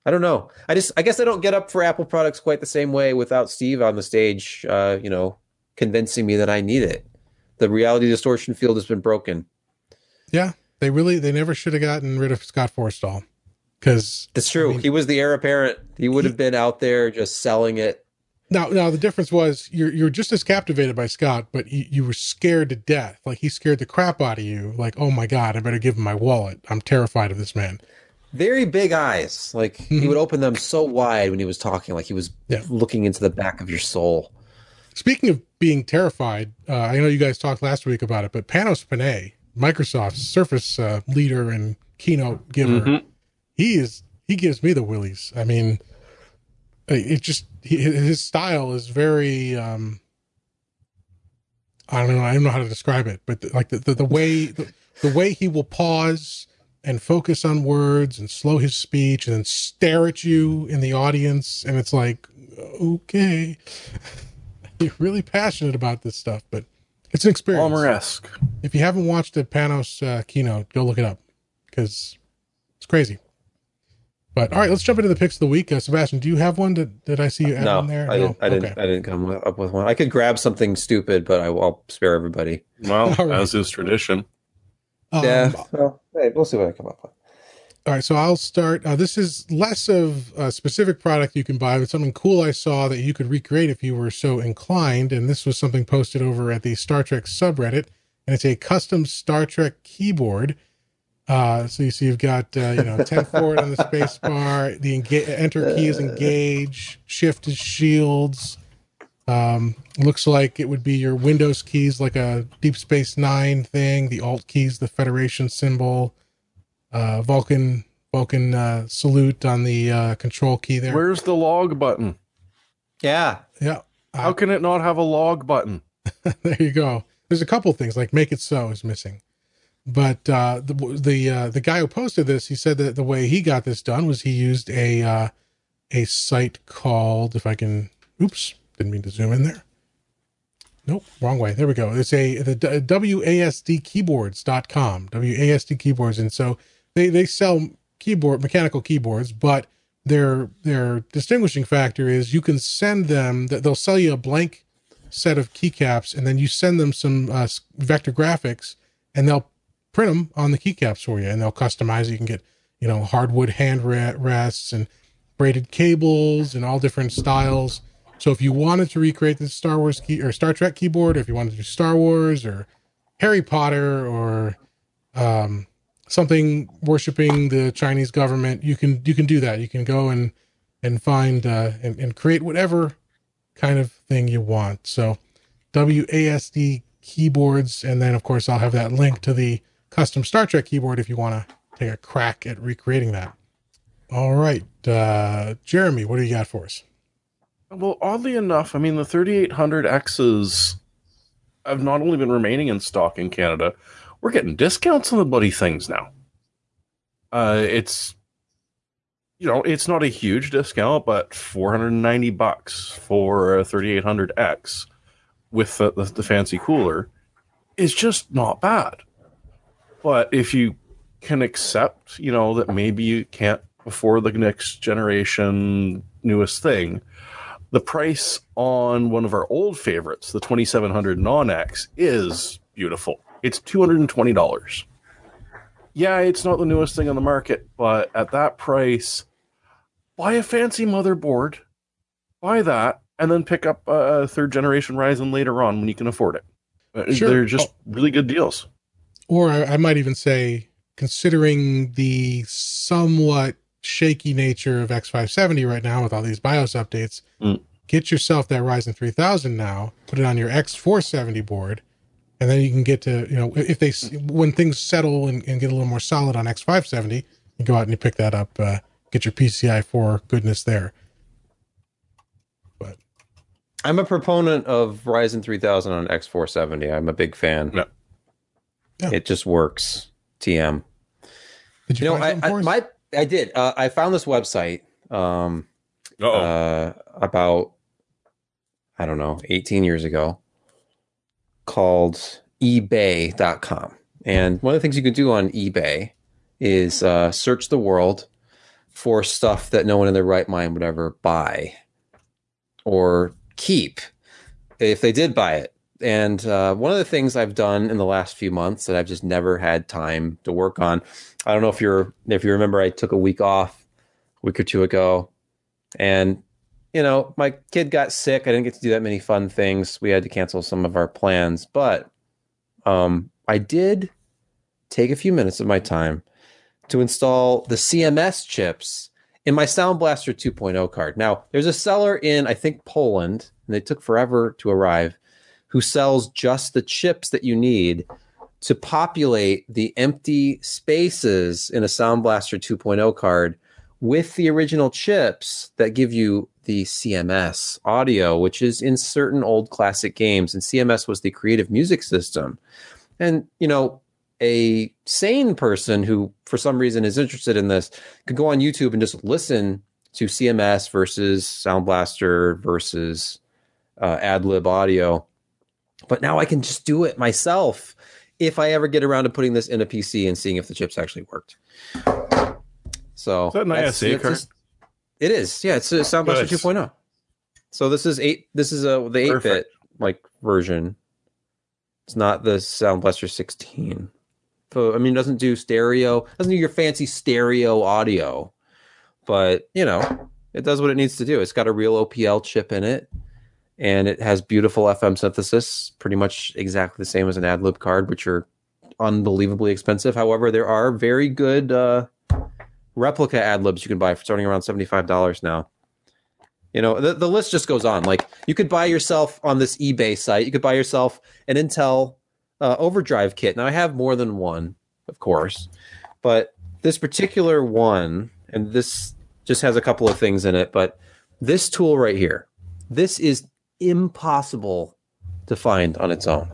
I don't know. I just, I guess I don't get up for Apple products quite the same way without Steve on the stage, uh, you know, convincing me that I need it. The reality distortion field has been broken. yeah, they really they never should have gotten rid of Scott Forstall because That's true. I mean- he was the heir apparent. He would have been out there just selling it. now now the difference was you're you're just as captivated by Scott, but you, you were scared to death. Like he scared the crap out of you. Like oh my god, I better give him my wallet. I'm terrified of this man. very big eyes. Like he Mhm. would open them so wide when he was talking, like he was Yeah. looking into the back of your soul. Speaking of being terrified, uh, I know you guys talked last week about it, but Panos Panay, Microsoft's Surface uh, leader and keynote giver, Mhm. He is he gives me the willies. I mean, it just his style is very um, I don't know. I don't know how to describe it, but the, like the, the, the way the, the way he will pause and focus on words and slow his speech and then stare at you in the audience, and it's like, okay, you're really passionate about this stuff, but it's an experience. Ballmer-esque. If you haven't watched the Panos uh, keynote, go look it up because it's crazy. But all right, let's jump into the picks of the week. Uh, Sebastian, do you have one? Did, did I see you add no, one there? I didn't. I didn't. Okay. I didn't come up with one. I could grab something stupid, but I, will spare everybody. Well, All right. as is tradition. Um, yeah. Well, hey, we'll see what I come up with. All right, so I'll start. Uh, this is less of a specific product you can buy, but something cool I saw that you could recreate if you were so inclined. And this was something posted over at the Star Trek subreddit, and it's a custom Star Trek keyboard. Uh, so you see, you've got uh, you know 10 forward on the space bar. The enga- enter key is engage, shift is shields. Um, looks like it would be your Windows keys, like a Deep Space Nine thing. The Alt keys, the Federation symbol uh, Vulcan Vulcan uh, salute on the uh, control key there. Where's the log button? Yeah. yeah, How can it not have a log button? there you go. There's a couple things like "make it so" is missing, but uh, the the uh, the guy who posted this, he said that the way he got this done was he used a uh, a site called if I can, oops, didn't mean to zoom in there. Nope, wrong way. There we go. It's a the wasdkeyboards.com, WASD keyboards, and so they they sell keyboard mechanical keyboards, but their their distinguishing factor is you can send them that they'll sell you a blank set of keycaps and then you send them some uh, vector graphics and they'll print them on the keycaps for you and they'll customize. You can get you know hardwood hand re- rests and braided cables and all different styles. So if you wanted to recreate the Star Wars key or Star Trek keyboard, or if you wanted to do Star Wars or Harry Potter or um, something worshiping the Chinese government, you can you can do that. You can go and and find uh, and, and create whatever kind of thing you want. So WASD keyboards, and then of course I'll have that link to the custom Star Trek keyboard if you want to take a crack at recreating that. All right, uh, Jeremy, what do you got for us? Well, oddly enough, I mean, the 3800Xs have not only been remaining in stock in Canada, we're getting discounts on the bloody things now. Uh, it's, you know, it's not a huge discount, but 490 bucks for a 3800X with the, the, the fancy cooler is just not bad. But if you can accept, you know, that maybe you can't afford the next generation newest thing, the price on one of our old favorites, the 2700 non-X, is beautiful. It's $220. Yeah, it's not the newest thing on the market, but at that price, buy a fancy motherboard, buy that, and then pick up a third generation Ryzen later on when you can afford it. Uh, Sure. They're just Oh. really good deals. Or I, I might even say, considering the somewhat shaky nature of X570 right now with all these BIOS updates, Mm. get yourself that Ryzen 3000 now, put it on your X470 board, and then you can get to, you know, if they, when things settle and, and get a little more solid on X570, you go out and you pick that up, uh, get your PCI 4 goodness there. But I'm a proponent of Ryzen 3000 on X470. I'm a big fan. Yeah. Yeah. It just works. TM. did you, You know, I, I my I did. Uh, I found this website um, Uh-oh. uh, about I don't know, 18 years ago called ebay.com. And one of the things you can do on eBay is uh, search the world for stuff that no one in their right mind would ever buy or keep if they did buy it. And uh, one of the things I've done in the last few months that I've just never had time to work on. I don't know if you're if you remember, I took a week off a week or two ago, and you know my kid got sick. I didn't get to do that many fun things. We had to cancel some of our plans, but um, I did take a few minutes of my time to install the CMS chips in my Sound Blaster 2.0 card. Now, there's a seller in I think Poland, and they took forever to arrive, who sells just the chips that you need to populate the empty spaces in a Sound Blaster 2.0 card with the original chips that give you the CMS audio, which is in certain old classic games. And CMS was the creative music system. And, you know, a sane person who, for some reason, is interested in this could go on YouTube and just listen to CMS versus Sound Blaster versus uh, AdLib audio. But now I can just do it myself if I ever get around to putting this in a PC and seeing if the chips actually worked. So Is that an that's- ISA card? just- it is. Yeah, it's a Sound Blaster 2.0. So this is eight. This is a the eight bit like version. It's not the Sound Blaster 16. So I mean, it doesn't do stereo. Doesn't do your fancy stereo audio, but you know, it does what it needs to do. It's got a real OPL chip in it, and it has beautiful FM synthesis, pretty much exactly the same as an AdLib card, which are unbelievably expensive. However, there are very good uh, replica AdLibs you can buy for starting around seventy five dollars now. You know, the, the list just goes on. Like you could buy yourself on this eBay site, you could buy yourself an Intel uh, overdrive kit. Now I have more than one, of course, but this particular one, and this just has a couple of things in it, but this tool right here, this is impossible to find on its own.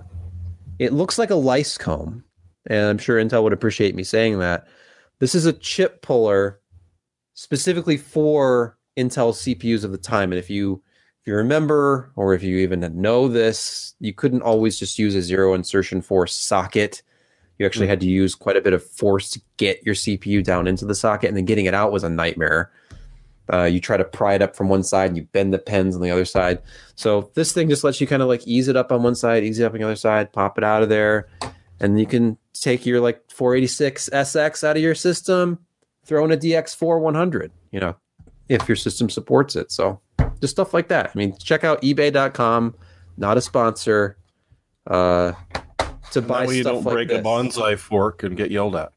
It looks like a lice comb, and I'm sure Intel would appreciate me saying that. This is a chip puller specifically for Intel CPUs of the time. And if you if you remember, or if you even know this, you couldn't always just use a zero insertion force socket. You actually hmm. had to use quite a bit of force to get your CPU down into the socket, and then getting it out was a nightmare. Uh, you try to pry it up from one side, and you bend the pins on the other side. So this thing just lets you kind of like ease it up on one side, ease it up on the other side, pop it out of there, and you can take your like 486 SX out of your system, throw in a DX4 100. You know, if your system supports it. So just stuff like that. I mean, check out eBay.com. Not a sponsor. Uh, to buy That way you don't like break this. a bonsai fork and get yelled at.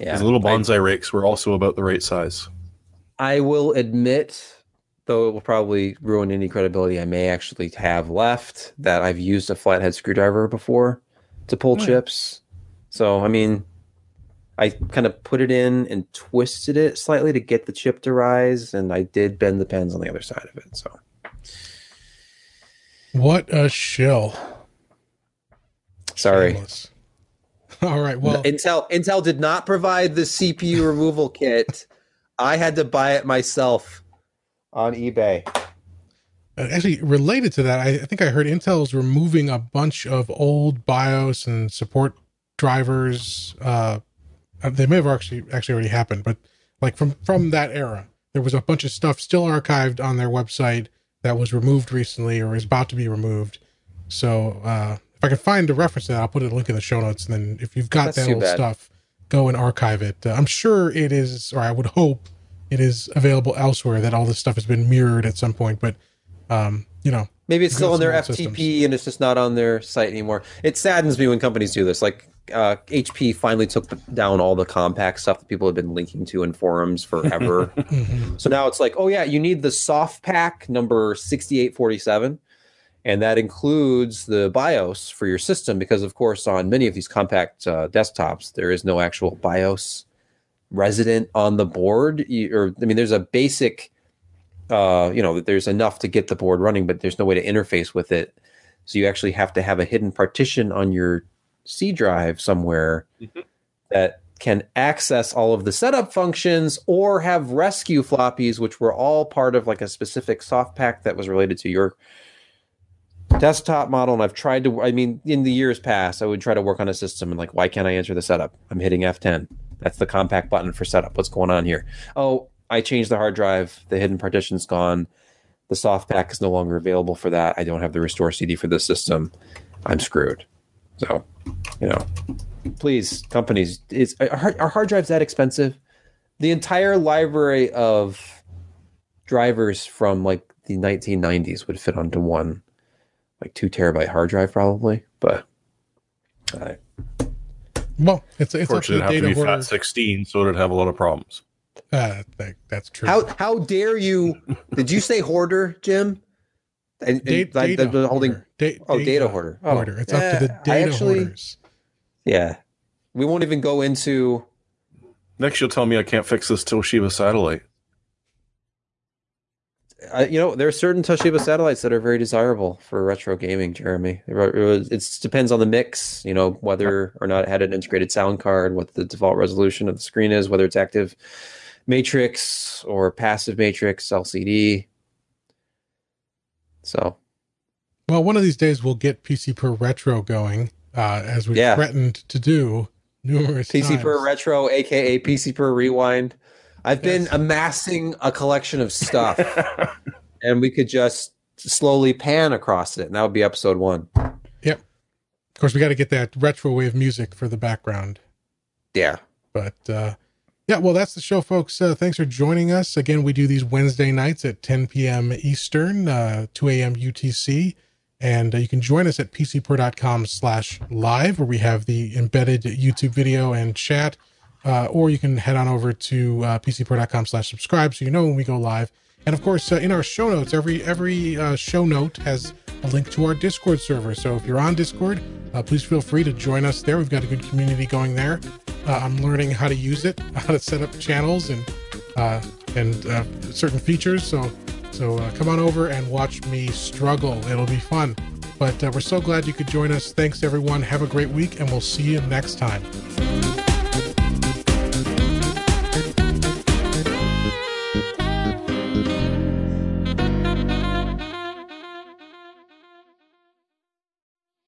Yeah, These little I- bonsai rakes were also about the right size. I will admit, though it will probably ruin any credibility I may actually have left, that I've used a flathead screwdriver before to pull yeah. chips. So, I mean, I kind of put it in and twisted it slightly to get the chip to rise, and I did bend the pins on the other side of it. So, What a shell! sorry. Shameless. All right. Well, Intel Intel did not provide the CPU removal kit. I had to buy it myself on eBay. uh, actually, related to that, I, I think I heard Intel's removing a bunch of old BIOS and support drivers. Uh, they may have actually actually already happened, but like from from that era, there was a bunch of stuff still archived on their website that was removed recently or is about to be removed. So uh, if I can find a reference to that, I'll put a link in the show notes. And then if you've got That's that old bad. stuff, go and archive it. Uh, I'm sure it is, or I would hope it is available elsewhere. That all this stuff has been mirrored at some point, but um, you know, Maybe it's still on their FTP systems. and it's just not on their site anymore. It saddens me when companies do this. Like uh, HP finally took the, down all the Compaq stuff that people have been linking to in forums forever. mhm. so now it's like, oh yeah, you need the SoftPaq number 6847. And that includes the BIOS for your system because, of course, on many of these Compaq uh, desktops, there is no actual BIOS resident on the board. You, or I mean, there's a basic, uh, you know, there's enough to get the board running, but there's no way to interface with it. So you actually have to have a hidden partition on your C drive somewhere Mhm. that can access all of the setup functions or have rescue floppies, which were all part of like a specific SoftPaq that was related to your desktop model. And I've tried to, I mean, in the years past, I would try to work on a system and like, why can't I enter the setup? I'm hitting F10. That's the Compaq button for setup. What's going on here? Oh, I changed the hard drive. The hidden partition's gone. The SoftPaq is no longer available for that. I don't have the restore CD for this system. I'm screwed. So, you know, please, companies, is are, are hard drives that expensive? The entire library of drivers from like the 1990s would fit onto one, like two terabyte hard drive, probably. But uh, well, it's it's up to Fortunately, the it'd have to be hoarder. fat 16, so it'd have a lot of problems. Uh, that, that's true. how how dare you? Did you say hoarder, Jim? And, Da- and like, data the- the holding. Da- oh data hoarder. Oh, hoarder. It's up to the data actually- hoarders. Yeah, we won't even go into. Next, you'll tell me I can't fix this Toshiba satellite. You know, there are certain Toshiba satellites that are very desirable for retro gaming, Jeremy. It depends on the mix, you know, whether or not it had an integrated sound card, what the default resolution of the screen is, whether it's active matrix or passive matrix LCD. So, well, one of these days we'll get PC Per Retro going, uh, as we yeah. threatened to do numerous PC times. Per Retro, aka PC Per Rewind. I've yes. been amassing a collection of stuff, and we could just slowly pan across it, and that would be episode one. Yep. Of course, we got to get that retro wave music for the background. Yeah. But uh, yeah, well, that's the show, folks. Uh, thanks for joining us. Again, we do these Wednesday nights at 10 p.m. Eastern, uh, 2 a.m. UTC. And uh, you can join us at pcper.com slash live, where we have the embedded YouTube video and chat uh, or you can head on over to uh, pcper.com slash subscribe so you know when we go live. And of course, uh, in our show notes, every every uh, show note has a link to our Discord server. So if you're on Discord, uh, please feel free to join us there. We've got a good community going there. Uh, I'm learning how to use it, how to set up channels and uh, and uh, certain features. So so come on over and watch me struggle. It'll be fun. But we're so glad you could join us. Thanks everyone. Have a great week, and we'll see you next time.